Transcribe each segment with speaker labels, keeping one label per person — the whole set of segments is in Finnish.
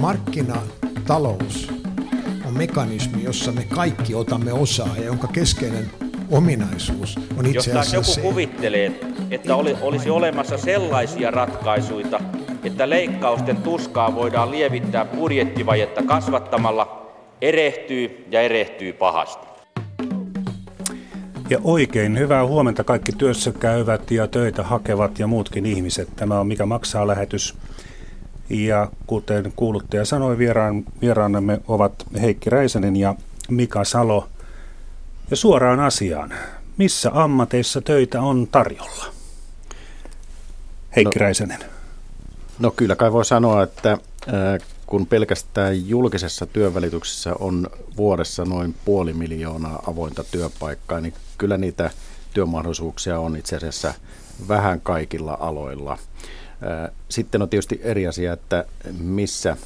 Speaker 1: markkinatalous on mekanismi, jossa me kaikki otamme osaa ja jonka keskeinen ominaisuus on itse
Speaker 2: Jos
Speaker 1: asiassa
Speaker 2: joku
Speaker 1: se,
Speaker 2: kuvittelee, että oli, olisi olemassa sellaisia ratkaisuja, että leikkausten tuskaa voidaan lievittää budjettivajetta kasvattamalla, erehtyy ja erehtyy pahasti.
Speaker 3: Ja oikein hyvää huomenta kaikki työssä käyvät ja töitä hakevat ja muutkin ihmiset. Tämä on Mikä maksaa lähetys. Ja kuten kuuluttaja sanoi, vieraan, vieraanamme ovat Heikki Räisänen ja Mika Salo. Ja suoraan asiaan. Missä ammateissa töitä on tarjolla? Heikki no, Räisänen.
Speaker 4: No kyllä kai voi sanoa, että kun pelkästään julkisessa työnvälityksessä on vuodessa noin puoli miljoonaa avointa työpaikkaa, niin kyllä niitä työmahdollisuuksia on itse asiassa vähän kaikilla aloilla. Sitten on tietysti eri asia, että missä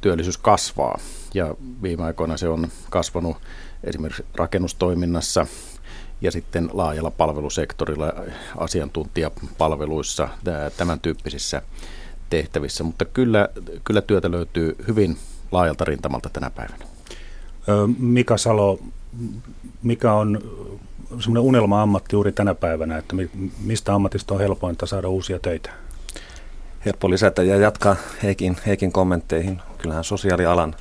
Speaker 4: työllisyys kasvaa. Ja viime aikoina se on kasvanut esimerkiksi rakennustoiminnassa ja sitten laajalla palvelusektorilla, asiantuntijapalveluissa, tämän tyyppisissä tehtävissä. Mutta kyllä, kyllä työtä löytyy hyvin laajalta rintamalta tänä päivänä.
Speaker 3: Mika Salo, mikä on semmoinen unelma-ammatti juuri tänä päivänä, että mistä ammatista on helpointa saada uusia töitä?
Speaker 5: Helppo lisätä ja jatkaa Heikin, Heikin kommentteihin. Kyllähän sosiaalialan,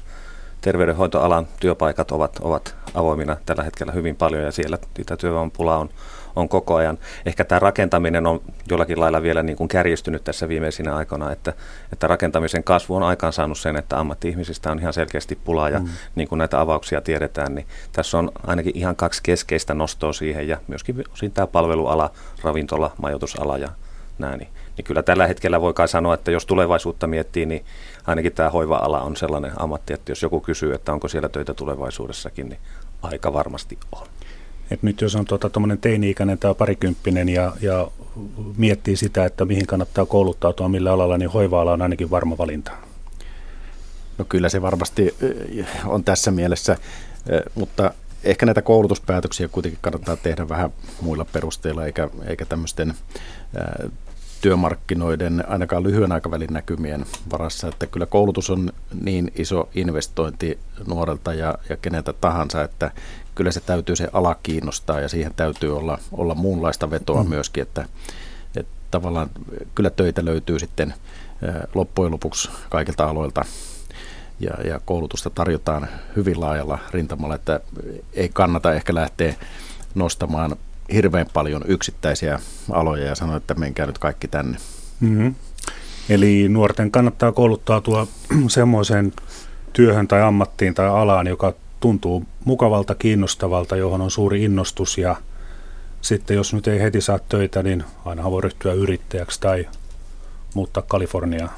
Speaker 5: terveydenhoitoalan työpaikat ovat, ovat avoimina tällä hetkellä hyvin paljon ja siellä sitä työvoimapulaa on, on koko ajan. Ehkä tämä rakentaminen on jollakin lailla vielä niin kuin kärjistynyt tässä viimeisinä aikoina, että, että rakentamisen kasvu on aikaan saanut sen, että ammatti-ihmisistä on ihan selkeästi pulaa ja mm. niin kuin näitä avauksia tiedetään, niin tässä on ainakin ihan kaksi keskeistä nostoa siihen ja myöskin osin tämä palveluala, ravintola, majoitusala ja näin. Niin, niin kyllä tällä hetkellä voi kai sanoa, että jos tulevaisuutta miettii, niin ainakin tämä hoiva-ala on sellainen ammatti, että jos joku kysyy, että onko siellä töitä tulevaisuudessakin, niin aika varmasti on.
Speaker 3: Et nyt jos on tuota, teini-ikäinen tai parikymppinen ja, ja miettii sitä, että mihin kannattaa kouluttautua, millä alalla, niin hoiva-ala on ainakin varma valinta.
Speaker 4: No kyllä se varmasti on tässä mielessä, mutta ehkä näitä koulutuspäätöksiä kuitenkin kannattaa tehdä vähän muilla perusteilla, eikä, eikä tämmöisten työmarkkinoiden ainakaan lyhyen aikavälin näkymien varassa, että kyllä koulutus on niin iso investointi nuorelta ja, ja keneltä tahansa, että kyllä se täytyy se ala kiinnostaa ja siihen täytyy olla, olla muunlaista vetoa mm. myöskin, että, että tavallaan kyllä töitä löytyy sitten loppujen lopuksi kaikilta aloilta ja, ja koulutusta tarjotaan hyvin laajalla rintamalla, että ei kannata ehkä lähteä nostamaan hirveän paljon yksittäisiä aloja ja sanoa, että menkää nyt kaikki tänne.
Speaker 3: Mm-hmm. Eli nuorten kannattaa kouluttautua semmoiseen työhön tai ammattiin tai alaan, joka tuntuu mukavalta, kiinnostavalta, johon on suuri innostus ja sitten jos nyt ei heti saa töitä, niin aina voi ryhtyä yrittäjäksi tai muuttaa Kaliforniaan.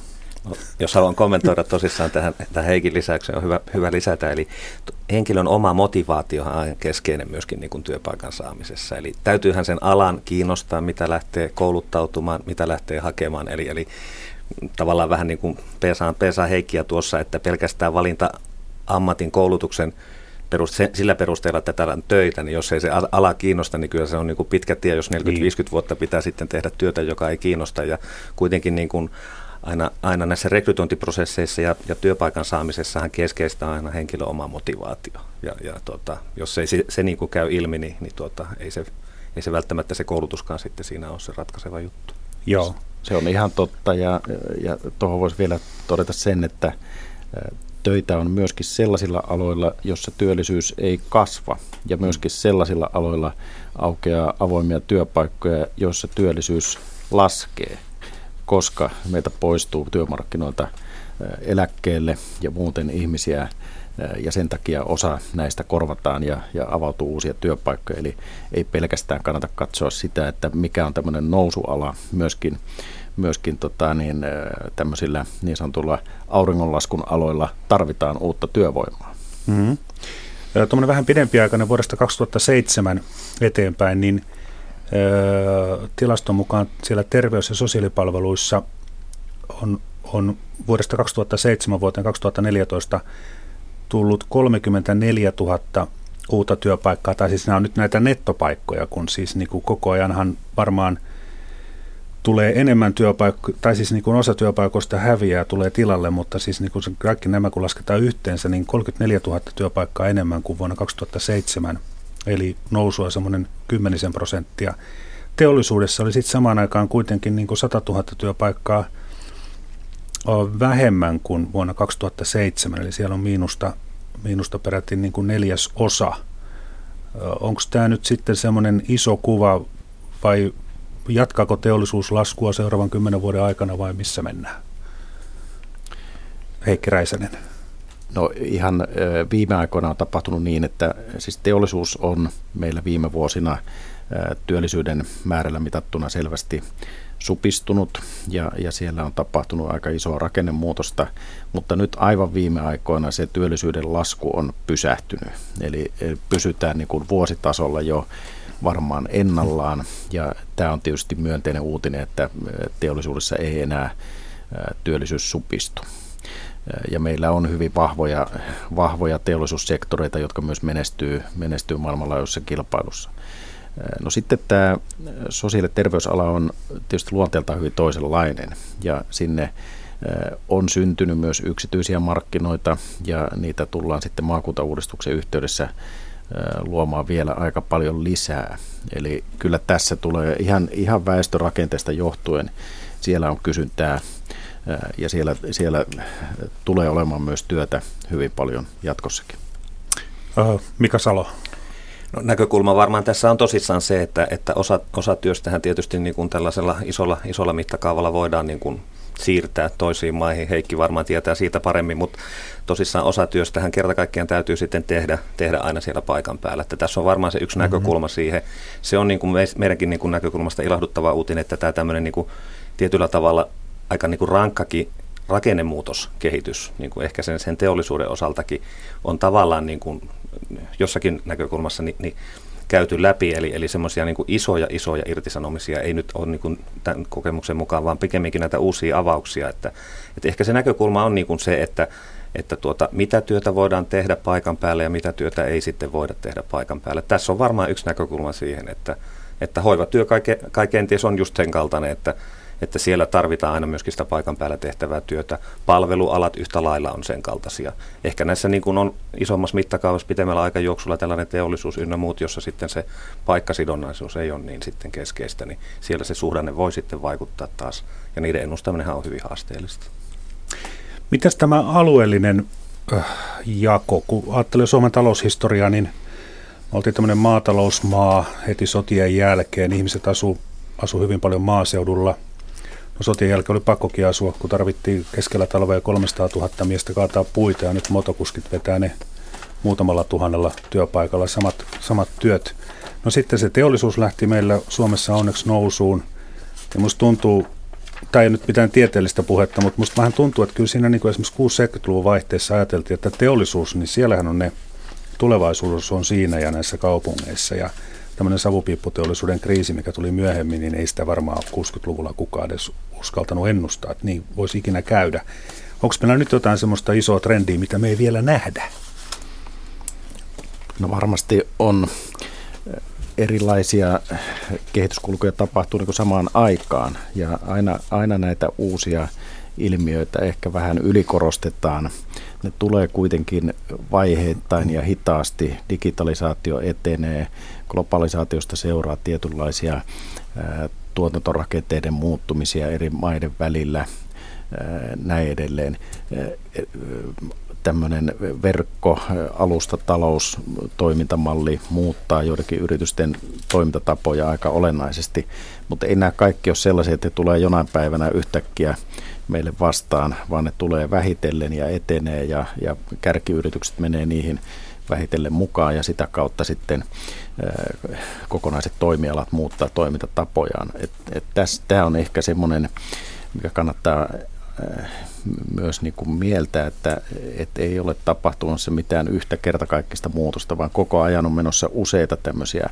Speaker 5: Jos haluan kommentoida tosissaan tähän, tähän Heikin lisäykseen, on hyvä, hyvä lisätä. Eli henkilön oma motivaatio on keskeinen myöskin niin kuin työpaikan saamisessa. Eli täytyyhän sen alan kiinnostaa, mitä lähtee kouluttautumaan, mitä lähtee hakemaan. Eli, eli tavallaan vähän niin kuin Pesaan, Pesaan Heikkiä tuossa, että pelkästään valinta ammatin koulutuksen peruste, sillä perusteella, että täällä on töitä, niin jos ei se ala kiinnosta, niin kyllä se on niin kuin pitkä tie, jos 40-50 niin. vuotta pitää sitten tehdä työtä, joka ei kiinnosta. Ja kuitenkin niin kuin aina, aina näissä rekrytointiprosesseissa ja, ja työpaikan saamisessahan keskeistä on aina henkilön oma motivaatio. Ja, ja tota, jos ei se, se niin kuin käy ilmi, niin, niin tuota, ei, se, ei se välttämättä se koulutuskaan sitten siinä ole se ratkaiseva juttu.
Speaker 4: Joo. Se on ihan totta ja, ja tuohon voisi vielä todeta sen, että töitä on myöskin sellaisilla aloilla, jossa työllisyys ei kasva ja myöskin sellaisilla aloilla aukeaa avoimia työpaikkoja, joissa työllisyys laskee koska meitä poistuu työmarkkinoilta eläkkeelle ja muuten ihmisiä ja sen takia osa näistä korvataan ja, ja avautuu uusia työpaikkoja. Eli ei pelkästään kannata katsoa sitä, että mikä on tämmöinen nousuala myöskin, myöskin tota niin, tämmöisillä niin sanotulla auringonlaskun aloilla tarvitaan uutta työvoimaa. Mm-hmm.
Speaker 3: Tuommoinen vähän pidempiaikainen vuodesta 2007 eteenpäin, niin – tilaston mukaan siellä terveys- ja sosiaalipalveluissa on, on vuodesta 2007 vuoteen 2014 tullut 34 000 uutta työpaikkaa, tai siis nämä on nyt näitä nettopaikkoja, kun siis niin kuin koko ajanhan varmaan tulee enemmän työpaikkoja, tai siis niin kuin osa työpaikoista häviää, tulee tilalle, mutta siis niin kuin kaikki nämä kun lasketaan yhteensä, niin 34 000 työpaikkaa enemmän kuin vuonna 2007, eli nousua semmoinen kymmenisen prosenttia. Teollisuudessa oli sitten samaan aikaan kuitenkin niin kuin 100 000 työpaikkaa vähemmän kuin vuonna 2007, eli siellä on miinusta, miinusta peräti niin kuin neljäs osa. Onko tämä nyt sitten semmoinen iso kuva vai jatkaako teollisuus laskua seuraavan kymmenen vuoden aikana vai missä mennään? Heikki Räisänen.
Speaker 4: No ihan viime aikoina on tapahtunut niin, että siis teollisuus on meillä viime vuosina työllisyyden määrällä mitattuna selvästi supistunut ja, ja siellä on tapahtunut aika isoa rakennemuutosta, mutta nyt aivan viime aikoina se työllisyyden lasku on pysähtynyt. Eli pysytään niin kuin vuositasolla jo varmaan ennallaan ja tämä on tietysti myönteinen uutinen, että teollisuudessa ei enää työllisyys supistu. Ja meillä on hyvin vahvoja, vahvoja teollisuussektoreita, jotka myös menestyy, menestyy maailmanlaajuisessa kilpailussa. No sitten tämä sosiaali- ja terveysala on tietysti luonteeltaan hyvin toisenlainen ja sinne on syntynyt myös yksityisiä markkinoita ja niitä tullaan sitten maakuntauudistuksen yhteydessä luomaan vielä aika paljon lisää. Eli kyllä tässä tulee ihan, ihan väestörakenteesta johtuen, siellä on kysyntää ja siellä, siellä tulee olemaan myös työtä hyvin paljon jatkossakin.
Speaker 3: Mika Salo.
Speaker 5: No, näkökulma varmaan tässä on tosissaan se, että, että osa, osa työstähän tietysti niin kuin tällaisella isolla, isolla mittakaavalla voidaan niin kuin siirtää toisiin maihin. Heikki varmaan tietää siitä paremmin, mutta tosissaan osa työstähän kerta kaikkiaan täytyy sitten tehdä, tehdä aina siellä paikan päällä. Että tässä on varmaan se yksi mm-hmm. näkökulma siihen. Se on niin kuin meidänkin niin kuin näkökulmasta ilahduttava uutinen, että tämä tämmöinen niin kuin tietyllä tavalla aika niin kuin rankkakin rakennemuutoskehitys, niin kuin ehkä sen, sen teollisuuden osaltakin, on tavallaan niin kuin jossakin näkökulmassa niin, niin käyty läpi, eli, eli semmoisia niin isoja, isoja irtisanomisia ei nyt ole niin kuin tämän kokemuksen mukaan, vaan pikemminkin näitä uusia avauksia. Että, että ehkä se näkökulma on niin kuin se, että, että tuota, mitä työtä voidaan tehdä paikan päällä ja mitä työtä ei sitten voida tehdä paikan päällä. Tässä on varmaan yksi näkökulma siihen, että, että hoivatyö kaikkein kenties on just sen kaltainen, että että siellä tarvitaan aina myöskin sitä paikan päällä tehtävää työtä. Palvelualat yhtä lailla on sen kaltaisia. Ehkä näissä niin kuin on isommassa mittakaavassa pitemmällä aikajuoksulla tällainen teollisuus ynnä muut, jossa sitten se paikkasidonnaisuus ei ole niin sitten keskeistä, niin siellä se suhdanne voi sitten vaikuttaa taas. Ja niiden ennustaminen on hyvin haasteellista.
Speaker 3: Mitäs tämä alueellinen äh, jako, kun ajattelee Suomen taloushistoriaa, niin oltiin tämmöinen maatalousmaa heti sotien jälkeen. Ihmiset asu, asu hyvin paljon maaseudulla – No sotien jälkeen oli pakkokin asua, kun tarvittiin keskellä talvea 300 000 miestä kaataa puita ja nyt motokuskit vetää ne muutamalla tuhannella työpaikalla. Samat, samat työt. No sitten se teollisuus lähti meillä Suomessa onneksi nousuun. Ja musta tuntuu, tämä ei nyt mitään tieteellistä puhetta, mutta musta vähän tuntuu, että kyllä siinä niin kuin esimerkiksi 60-70-luvun vaihteessa ajateltiin, että teollisuus, niin siellähän on ne, tulevaisuus on siinä ja näissä kaupungeissa. Ja tämmöinen savupiipputeollisuuden kriisi, mikä tuli myöhemmin, niin ei sitä varmaan 60-luvulla kukaan edes uskaltanut ennustaa, että niin voisi ikinä käydä. Onko meillä nyt jotain semmoista isoa trendiä, mitä me ei vielä nähdä?
Speaker 4: No varmasti on erilaisia kehityskulkuja tapahtuu niin samaan aikaan ja aina, aina näitä uusia ilmiöitä ehkä vähän ylikorostetaan. Ne tulee kuitenkin vaiheittain ja hitaasti. Digitalisaatio etenee, globalisaatiosta seuraa tietynlaisia tuotantorakenteiden muuttumisia eri maiden välillä, näin edelleen. Tämmöinen verkkoalusta taloustoimintamalli muuttaa joidenkin yritysten toimintatapoja aika olennaisesti, mutta ei nämä kaikki ole sellaisia, että tulee jonain päivänä yhtäkkiä meille vastaan, vaan ne tulee vähitellen ja etenee ja, ja kärkiyritykset menee niihin vähitellen mukaan ja sitä kautta sitten kokonaiset toimialat muuttaa toimintatapojaan. Et, et Tämä on ehkä semmoinen, mikä kannattaa myös niin kuin mieltä, että, että ei ole tapahtunut se mitään yhtä kertakaikkista muutosta, vaan koko ajan on menossa useita tämmöisiä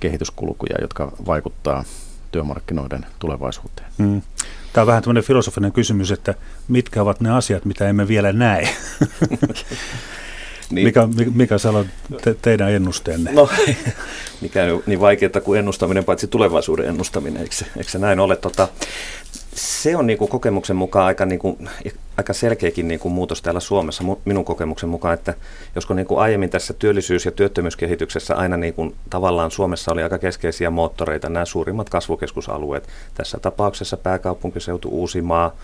Speaker 4: kehityskulkuja, jotka vaikuttaa työmarkkinoiden tulevaisuuteen. Hmm.
Speaker 3: Tämä on vähän tämmöinen filosofinen kysymys, että mitkä ovat ne asiat, mitä emme vielä näe. niin, mikä, mikä on te, teidän ennusteenne?
Speaker 5: No, mikä on niin vaikeaa kuin ennustaminen, paitsi tulevaisuuden ennustaminen, eikö se, eikö se näin ole? Tota, se on niin kuin kokemuksen mukaan aika, niin kuin, aika selkeäkin niin kuin muutos täällä Suomessa, minun kokemuksen mukaan, että josko niin kuin aiemmin tässä työllisyys- ja työttömyyskehityksessä aina niin kuin, tavallaan Suomessa oli aika keskeisiä moottoreita nämä suurimmat kasvukeskusalueet. Tässä tapauksessa pääkaupunkiseutu, Uusimaa,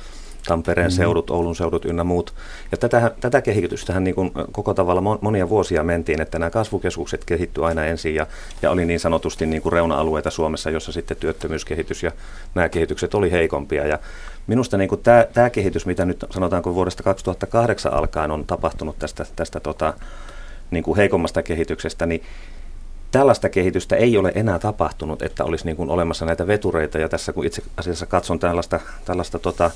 Speaker 5: Tampereen mm-hmm. seudut, Oulun seudut ynnä muut. Ja tätä, tätä kehitystähän niin kuin koko tavalla monia vuosia mentiin, että nämä kasvukeskukset kehittyivät aina ensin ja, ja oli niin sanotusti niin kuin reuna-alueita Suomessa, jossa sitten työttömyyskehitys ja nämä kehitykset oli heikompia. Ja minusta niin kuin tämä, tämä kehitys, mitä nyt sanotaanko vuodesta 2008 alkaen on tapahtunut tästä, tästä tota, niin kuin heikommasta kehityksestä, niin tällaista kehitystä ei ole enää tapahtunut, että olisi niin kuin olemassa näitä vetureita. Ja tässä kun itse asiassa katson tällaista, tällaista tota,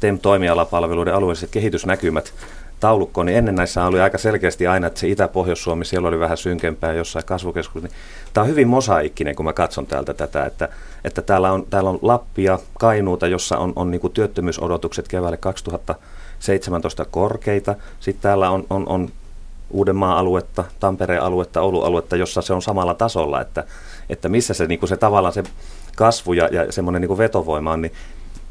Speaker 5: TEM-toimialapalveluiden alueelliset kehitysnäkymät taulukkoon, niin ennen näissä oli aika selkeästi aina, että se Itä-Pohjois-Suomi, siellä oli vähän synkempää jossain kasvukeskus. Niin tämä on hyvin mosaikkinen, kun mä katson täältä tätä, että, että täällä, on, täällä on Lappia, Kainuuta, jossa on, on niin työttömyysodotukset keväälle 2017 korkeita. Sitten täällä on, on, on Uudenmaan aluetta, Tampereen aluetta, Oulun aluetta, jossa se on samalla tasolla, että, että missä se, niin se tavallaan se kasvu ja, ja semmoinen niin vetovoima on, niin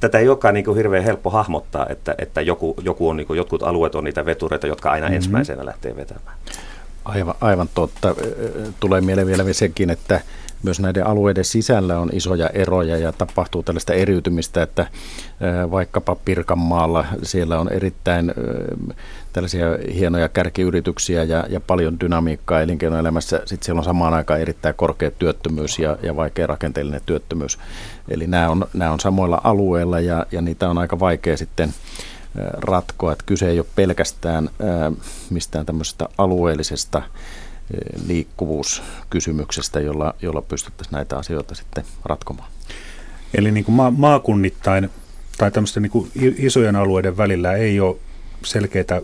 Speaker 5: tätä ei olekaan niin kuin hirveän helppo hahmottaa, että, että joku, joku on, niin kuin, jotkut alueet on niitä vetureita, jotka aina mm-hmm. ensimmäisenä lähtee vetämään.
Speaker 4: Aivan, aivan totta. Tulee mieleen vielä sekin, että myös näiden alueiden sisällä on isoja eroja ja tapahtuu tällaista eriytymistä, että vaikkapa Pirkanmaalla siellä on erittäin tällaisia hienoja kärkiyrityksiä ja, ja paljon dynamiikkaa elinkeinoelämässä. Sitten siellä on samaan aikaan erittäin korkea työttömyys ja, ja vaikea rakenteellinen työttömyys. Eli nämä on, nämä on samoilla alueilla ja, ja niitä on aika vaikea sitten ratkoa. Että kyse ei ole pelkästään mistään tämmöisestä alueellisesta liikkuvuuskysymyksestä, jolla, jolla pystyttäisiin näitä asioita sitten ratkomaan.
Speaker 3: Eli niin kuin ma- maakunnittain tai tämmöisten niin kuin isojen alueiden välillä ei ole selkeitä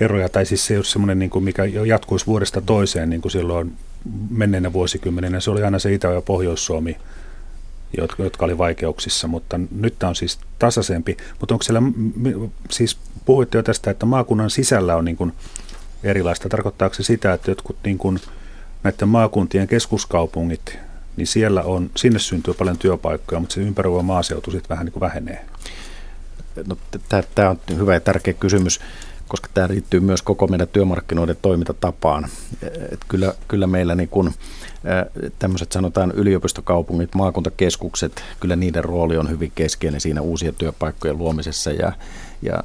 Speaker 3: eroja, tai siis se ei ole semmoinen, niin kuin mikä jatkuisi vuodesta toiseen, niin kuin silloin menneenä vuosikymmenenä. Se oli aina se Itä- ja Pohjois-Suomi, jotka, jotka oli vaikeuksissa, mutta nyt tämä on siis tasaisempi. Mutta onko siellä, siis puhuitte jo tästä, että maakunnan sisällä on niin kuin erilaista. Tarkoittaako se sitä, että jotkut niin kuin näiden maakuntien keskuskaupungit, niin siellä on, sinne syntyy paljon työpaikkoja, mutta se ympäröivä maaseutu sitten vähän niin kuin vähenee?
Speaker 4: No, tämä on hyvä ja tärkeä kysymys, koska tämä liittyy myös koko meidän työmarkkinoiden toimintatapaan. Et kyllä, kyllä meillä niin kun, tämmöiset sanotaan yliopistokaupungit, maakuntakeskukset, kyllä niiden rooli on hyvin keskeinen siinä uusien työpaikkojen luomisessa ja, ja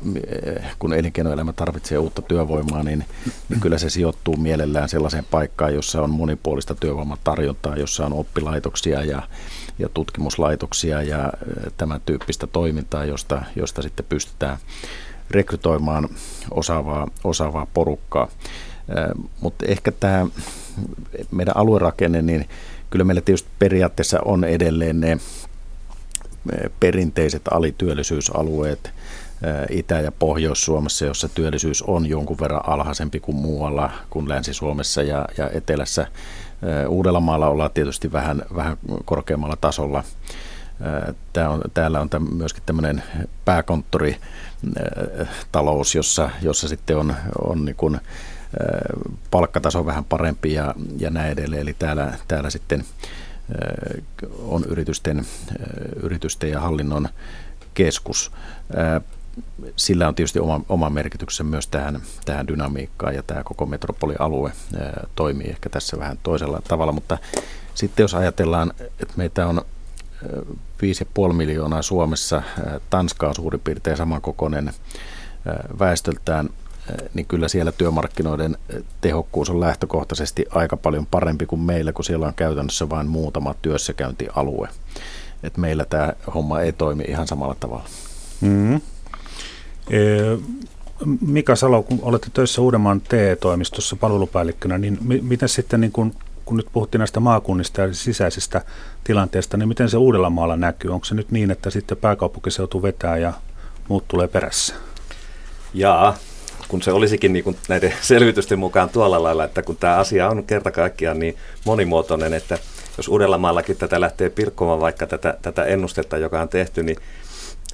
Speaker 4: kun elinkeinoelämä tarvitsee uutta työvoimaa, niin, niin kyllä se sijoittuu mielellään sellaiseen paikkaan, jossa on monipuolista työvoimatarjontaa, jossa on oppilaitoksia ja, ja tutkimuslaitoksia ja tämän tyyppistä toimintaa, josta, josta sitten pystytään rekrytoimaan osaavaa, osaavaa porukkaa. Mutta ehkä tämä meidän aluerakenne, niin kyllä meillä tietysti periaatteessa on edelleen ne perinteiset alityöllisyysalueet Itä- ja Pohjois-Suomessa, jossa työllisyys on jonkun verran alhaisempi kuin muualla, kuin Länsi-Suomessa ja, ja Etelässä. Uudellamaalla ollaan tietysti vähän, vähän korkeammalla tasolla. Tää on, täällä on täm, myöskin tämmöinen pääkonttoritalous, jossa, jossa sitten on, on niin kuin, palkkataso vähän parempi ja, ja näin edelleen. Eli täällä, täällä sitten on yritysten, yritysten ja hallinnon keskus. Sillä on tietysti oma, oma merkityksensä myös tähän, tähän dynamiikkaan ja tämä koko metropolialue toimii ehkä tässä vähän toisella tavalla, mutta sitten jos ajatellaan, että meitä on 5,5 miljoonaa Suomessa, Tanska on suurin piirtein samankokoinen väestöltään, niin kyllä siellä työmarkkinoiden tehokkuus on lähtökohtaisesti aika paljon parempi kuin meillä, kun siellä on käytännössä vain muutama työssäkäyntialue. Et meillä tämä homma ei toimi ihan samalla tavalla. Mm-hmm.
Speaker 3: Mika Salo, kun olette töissä Uudenmaan TE-toimistossa palvelupäällikkönä, niin miten sitten, niin kun, kun nyt puhuttiin näistä maakunnista ja sisäisistä tilanteesta, niin miten se Uudellamaalla näkyy? Onko se nyt niin, että sitten pääkaupunkiseutu vetää ja muut tulee perässä?
Speaker 5: Jaa, kun se olisikin niin kuin näiden selvitysten mukaan tuolla lailla, että kun tämä asia on kerta kaikkiaan niin monimuotoinen, että jos Uudellamaallakin tätä lähtee pilkkomaan vaikka tätä, tätä ennustetta, joka on tehty, niin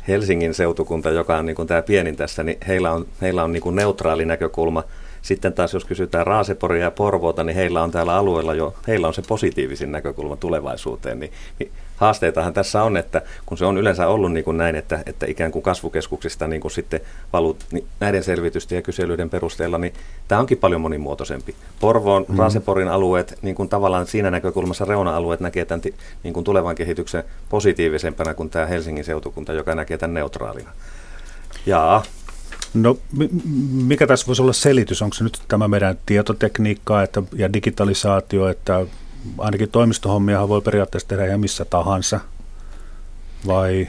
Speaker 5: Helsingin seutukunta, joka on niin kuin tämä pienin tässä, niin heillä on, heillä on niin kuin neutraali näkökulma Sitten taas jos kysytään Raaseporia ja Porvoota, niin heillä on täällä alueella jo, heillä on se positiivisin näkökulma tulevaisuuteen. Niin, niin haasteitahan tässä on, että kun se on yleensä ollut niin kuin näin, että, että ikään kuin kasvukeskuksista niin kuin sitten valut niin näiden selvitysten ja kyselyiden perusteella, niin tämä onkin paljon monimuotoisempi. Porvoon, mm. Raaseporin alueet, niin kuin tavallaan siinä näkökulmassa reuna-alueet näkee tämän niin kuin tulevan kehityksen positiivisempana kuin tämä Helsingin seutukunta, joka näkee tämän neutraalina. Jaa.
Speaker 3: No mikä tässä voisi olla selitys? Onko se nyt tämä meidän tietotekniikka että, ja digitalisaatio, että ainakin toimistohommiahan voi periaatteessa tehdä ihan missä tahansa, vai?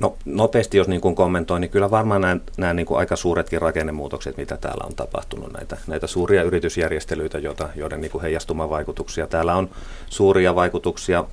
Speaker 5: No nopeasti jos niin kuin kommentoin, niin kyllä varmaan nämä, nämä niin kuin aika suuretkin rakennemuutokset, mitä täällä on tapahtunut, näitä, näitä suuria yritysjärjestelyitä, joita, joiden niin kuin heijastumavaikutuksia. Täällä on suuria vaikutuksia